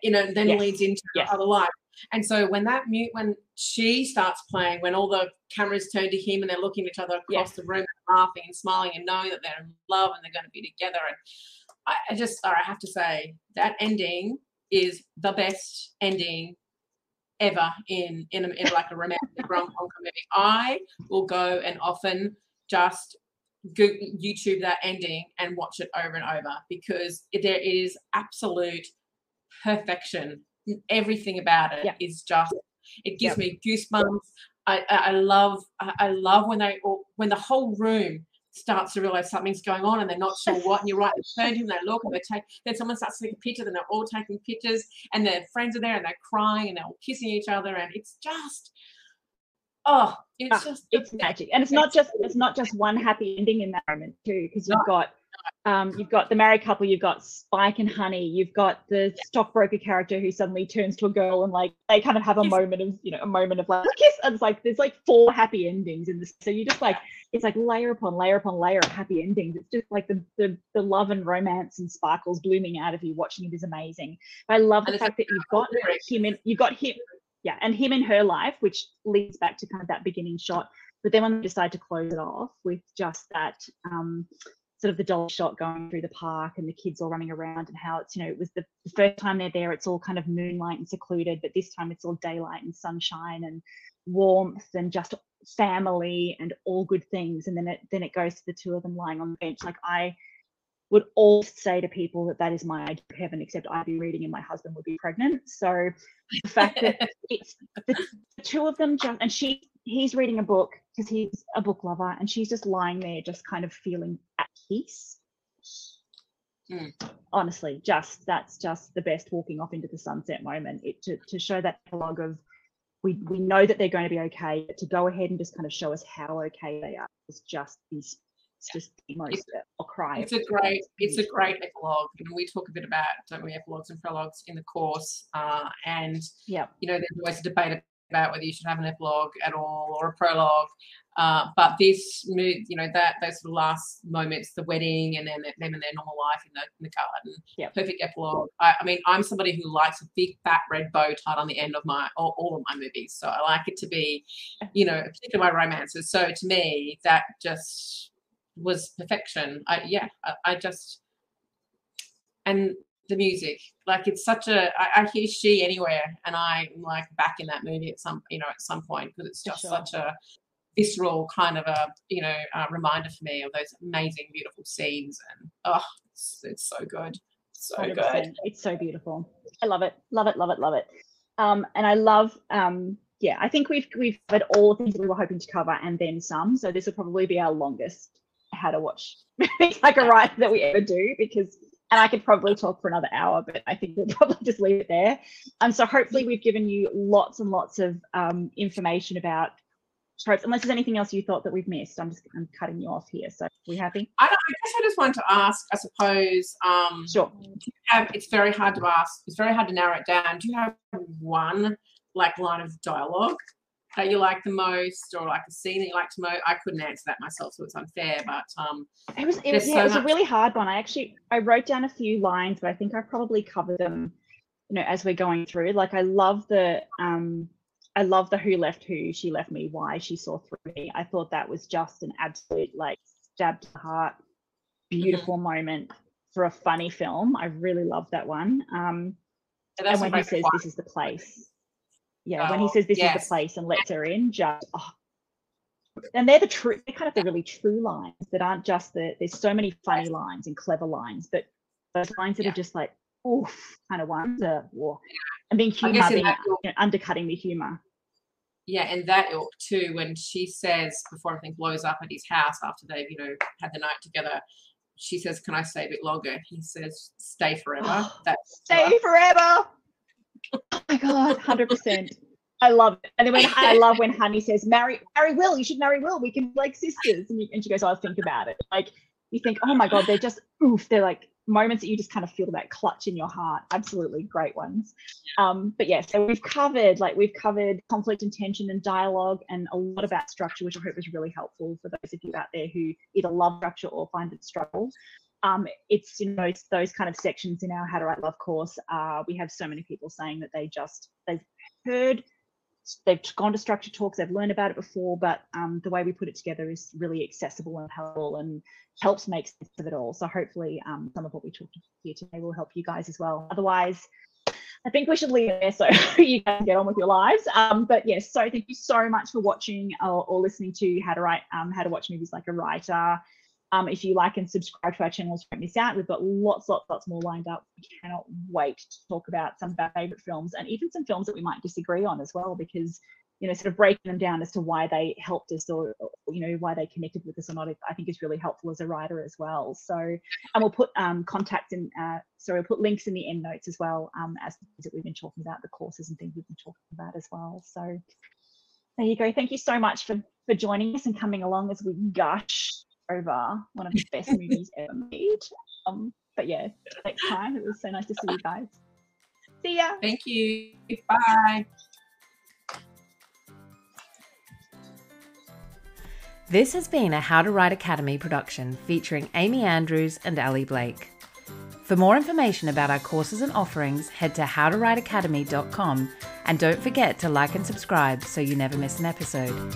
[SPEAKER 2] you know, then
[SPEAKER 3] Yes,
[SPEAKER 2] leads into
[SPEAKER 3] yes.
[SPEAKER 2] other life. And so when that mute, when she starts playing, when all the cameras turn to him and they're looking at each other across
[SPEAKER 3] Yes.
[SPEAKER 2] the room, laughing and smiling and knowing that they're in love and they're going to be together. And I, I just, I have to say that ending is the best ending ever in in, a, in like a romantic rom com movie. I will go and often just go YouTube that ending and watch it over and over because it- there is absolute perfection. Everything about it is
[SPEAKER 3] Yep.
[SPEAKER 2] just it gives me goosebumps. I, I love I love when they when the whole room starts to realize something's going on and they're not sure what. And you're right, they turn to him, they look, and they take. Then someone starts taking a picture, then they're all taking pictures, and their friends are there, and they're crying, and they're all kissing each other, and it's just, oh, it's
[SPEAKER 3] Ah,
[SPEAKER 2] just
[SPEAKER 3] it's magic and it's not just it's not just one happy ending in that moment too because you've got um you've got the married couple you've got spike and honey you've got the stockbroker character who suddenly turns to a girl and like they kind of have a moment of you know a moment of like kiss and it's like there's like four happy endings in this. So you just like it's like layer upon layer upon layer of happy endings. It's just like the the, the love and romance and sparkles blooming out of you watching it is amazing. I love the
[SPEAKER 2] like
[SPEAKER 3] fact that you've got him in you've got him yeah and him in her life which leads back to kind of that beginning shot. But then when we decide to close it off with just that um, sort of the dolly shot going through the park and the kids all running around and how it's, you know, it was the, the first time they're there, it's all kind of moonlight and secluded, but this time it's all daylight and sunshine and warmth and just family and all good things. And then it then it goes to the two of them lying on the bench. Like I would all say to people that that is my idea of heaven, except I'd be reading and my husband would be pregnant. So the fact that it's the two of them just, and she, he's reading a book because he's a book lover, and she's just lying there, just kind of feeling at peace.
[SPEAKER 2] Mm.
[SPEAKER 3] Honestly, just that's just the best walking off into the sunset moment. It to, to show that epilogue of we we know that they're going to be okay, but to go ahead and just kind of show us how okay they are is just is it's just the most
[SPEAKER 2] It's-
[SPEAKER 3] I'll cry.
[SPEAKER 2] It's a great, it's a great epilogue. And we talk a bit about, don't we, epilogues and prologues in the course. Uh, and
[SPEAKER 3] yeah,
[SPEAKER 2] you know, there's always a debate about whether you should have an epilogue at all or a prologue. Uh, but this, you know, that those sort of last moments, the wedding, and then them and their normal life in the, in the garden,
[SPEAKER 3] Yep.
[SPEAKER 2] perfect epilogue. I, I mean, I'm somebody who likes a big fat red bow tied on the end of my all, all of my movies, so I like it to be, you know, particularly my romances. So to me, that just was perfection. I yeah, I, I just and the music like it's such a I, I hear she anywhere and i'm like back in that movie at some you know at some point because it's just
[SPEAKER 3] sure.
[SPEAKER 2] such a visceral kind of a you know uh, reminder for me of those amazing beautiful scenes and oh it's, it's so good so good
[SPEAKER 3] 100%. It's so beautiful. I love it. Love it. Love it. Love it. Um, and I love. Um, yeah, I think we've we've covered all the things that we were hoping to cover and then some. So this will probably be our longest how to watch like a ride that we ever do because. And I could probably talk for another hour, but I think we'll probably just leave it there. Um, so hopefully we've given you lots and lots of um, information about tropes. Unless there's anything else you thought that we've missed, I'm just I'm cutting you off here. So we happy?
[SPEAKER 2] I, don't, I guess I just wanted to ask. I suppose um,
[SPEAKER 3] Sure.
[SPEAKER 2] have it's very hard to ask. It's very hard to narrow it down. Do you have one like line of dialogue that you like the most, or like a scene that you like the most? I couldn't answer that myself, so it's unfair. But um,
[SPEAKER 3] It was, it,
[SPEAKER 2] There's
[SPEAKER 3] yeah,
[SPEAKER 2] so
[SPEAKER 3] it was a really hard one. I actually I wrote down a few lines, but I think I probably covered them, you know, as we're going through. Like I love the um I love the who left who, she left me, why she saw through me. I thought that was just an absolute like stab to the heart, beautiful moment for a funny film. I really loved that one. Um
[SPEAKER 2] that's
[SPEAKER 3] and when he says this is the place. Yeah, when he
[SPEAKER 2] Oh,
[SPEAKER 3] says this is the place and lets her in, just oh. and they're the true they're kind of the really true lines that aren't just the there's so many funny lines and clever lines, but those lines that
[SPEAKER 2] Yeah.
[SPEAKER 3] are just like oof kind of ones are whoa. and being
[SPEAKER 2] I
[SPEAKER 3] humor being
[SPEAKER 2] that
[SPEAKER 3] you know, undercutting the humor.
[SPEAKER 2] yeah, and that ilk too. When she says before everything blows up at his house after they've you know had the night together, she says, "Can I stay a bit longer?" He says, "Stay forever." That's
[SPEAKER 3] Stay forever. Oh my god, hundred percent. I love it. And then when I love when Honey says, "Marry, marry Will. You should marry Will. We can be like sisters." And, you, and she goes, "I'll think about it." Like you think, "Oh my god, they're just oof." They're like moments that you just kind of feel that clutch in your heart. Absolutely great ones. Um, but yeah, so we've covered like we've covered conflict and tension and dialogue and a lot about structure, which I hope was really helpful for those of you out there who either love structure or find it struggle um, it's you know it's those kind of sections in our how to write love course uh, we have so many people saying that they just they've heard they've gone to structure talks they've learned about it before but um, the way we put it together is really accessible and helpful and helps make sense of it all so hopefully um, some of what we talked here today will help you guys as well otherwise I think we should leave it there so you guys can get on with your lives. Um, but yes, so thank you so much for watching or, or listening to how to write, um, how to watch movies like a writer. Um, if you like and subscribe to our channels, don't miss out. We've got lots, lots, lots more lined up. We cannot wait to talk about some of our favorite films and even some films that we might disagree on as well, because you know, sort of breaking them down as to why they helped us or, you know why they connected with us or not. I think is really helpful as a writer as well. So, and we'll put um, contacts in. Uh, sorry, we'll put links in the end notes as well um, as that we've been talking about, the courses and things we've been talking about as well. So, there you go. Thank you so much for for joining us and coming along as we gush over one of the best movies ever made. Um, but yeah, next time it was so nice to see you guys. See ya.
[SPEAKER 2] Thank you. Bye.
[SPEAKER 1] This has been a How to Write Academy production featuring Amy Andrews and Ally Blake. For more information about our courses and offerings, head to howtowriteacademy.com and don't forget to like and subscribe so you never miss an episode.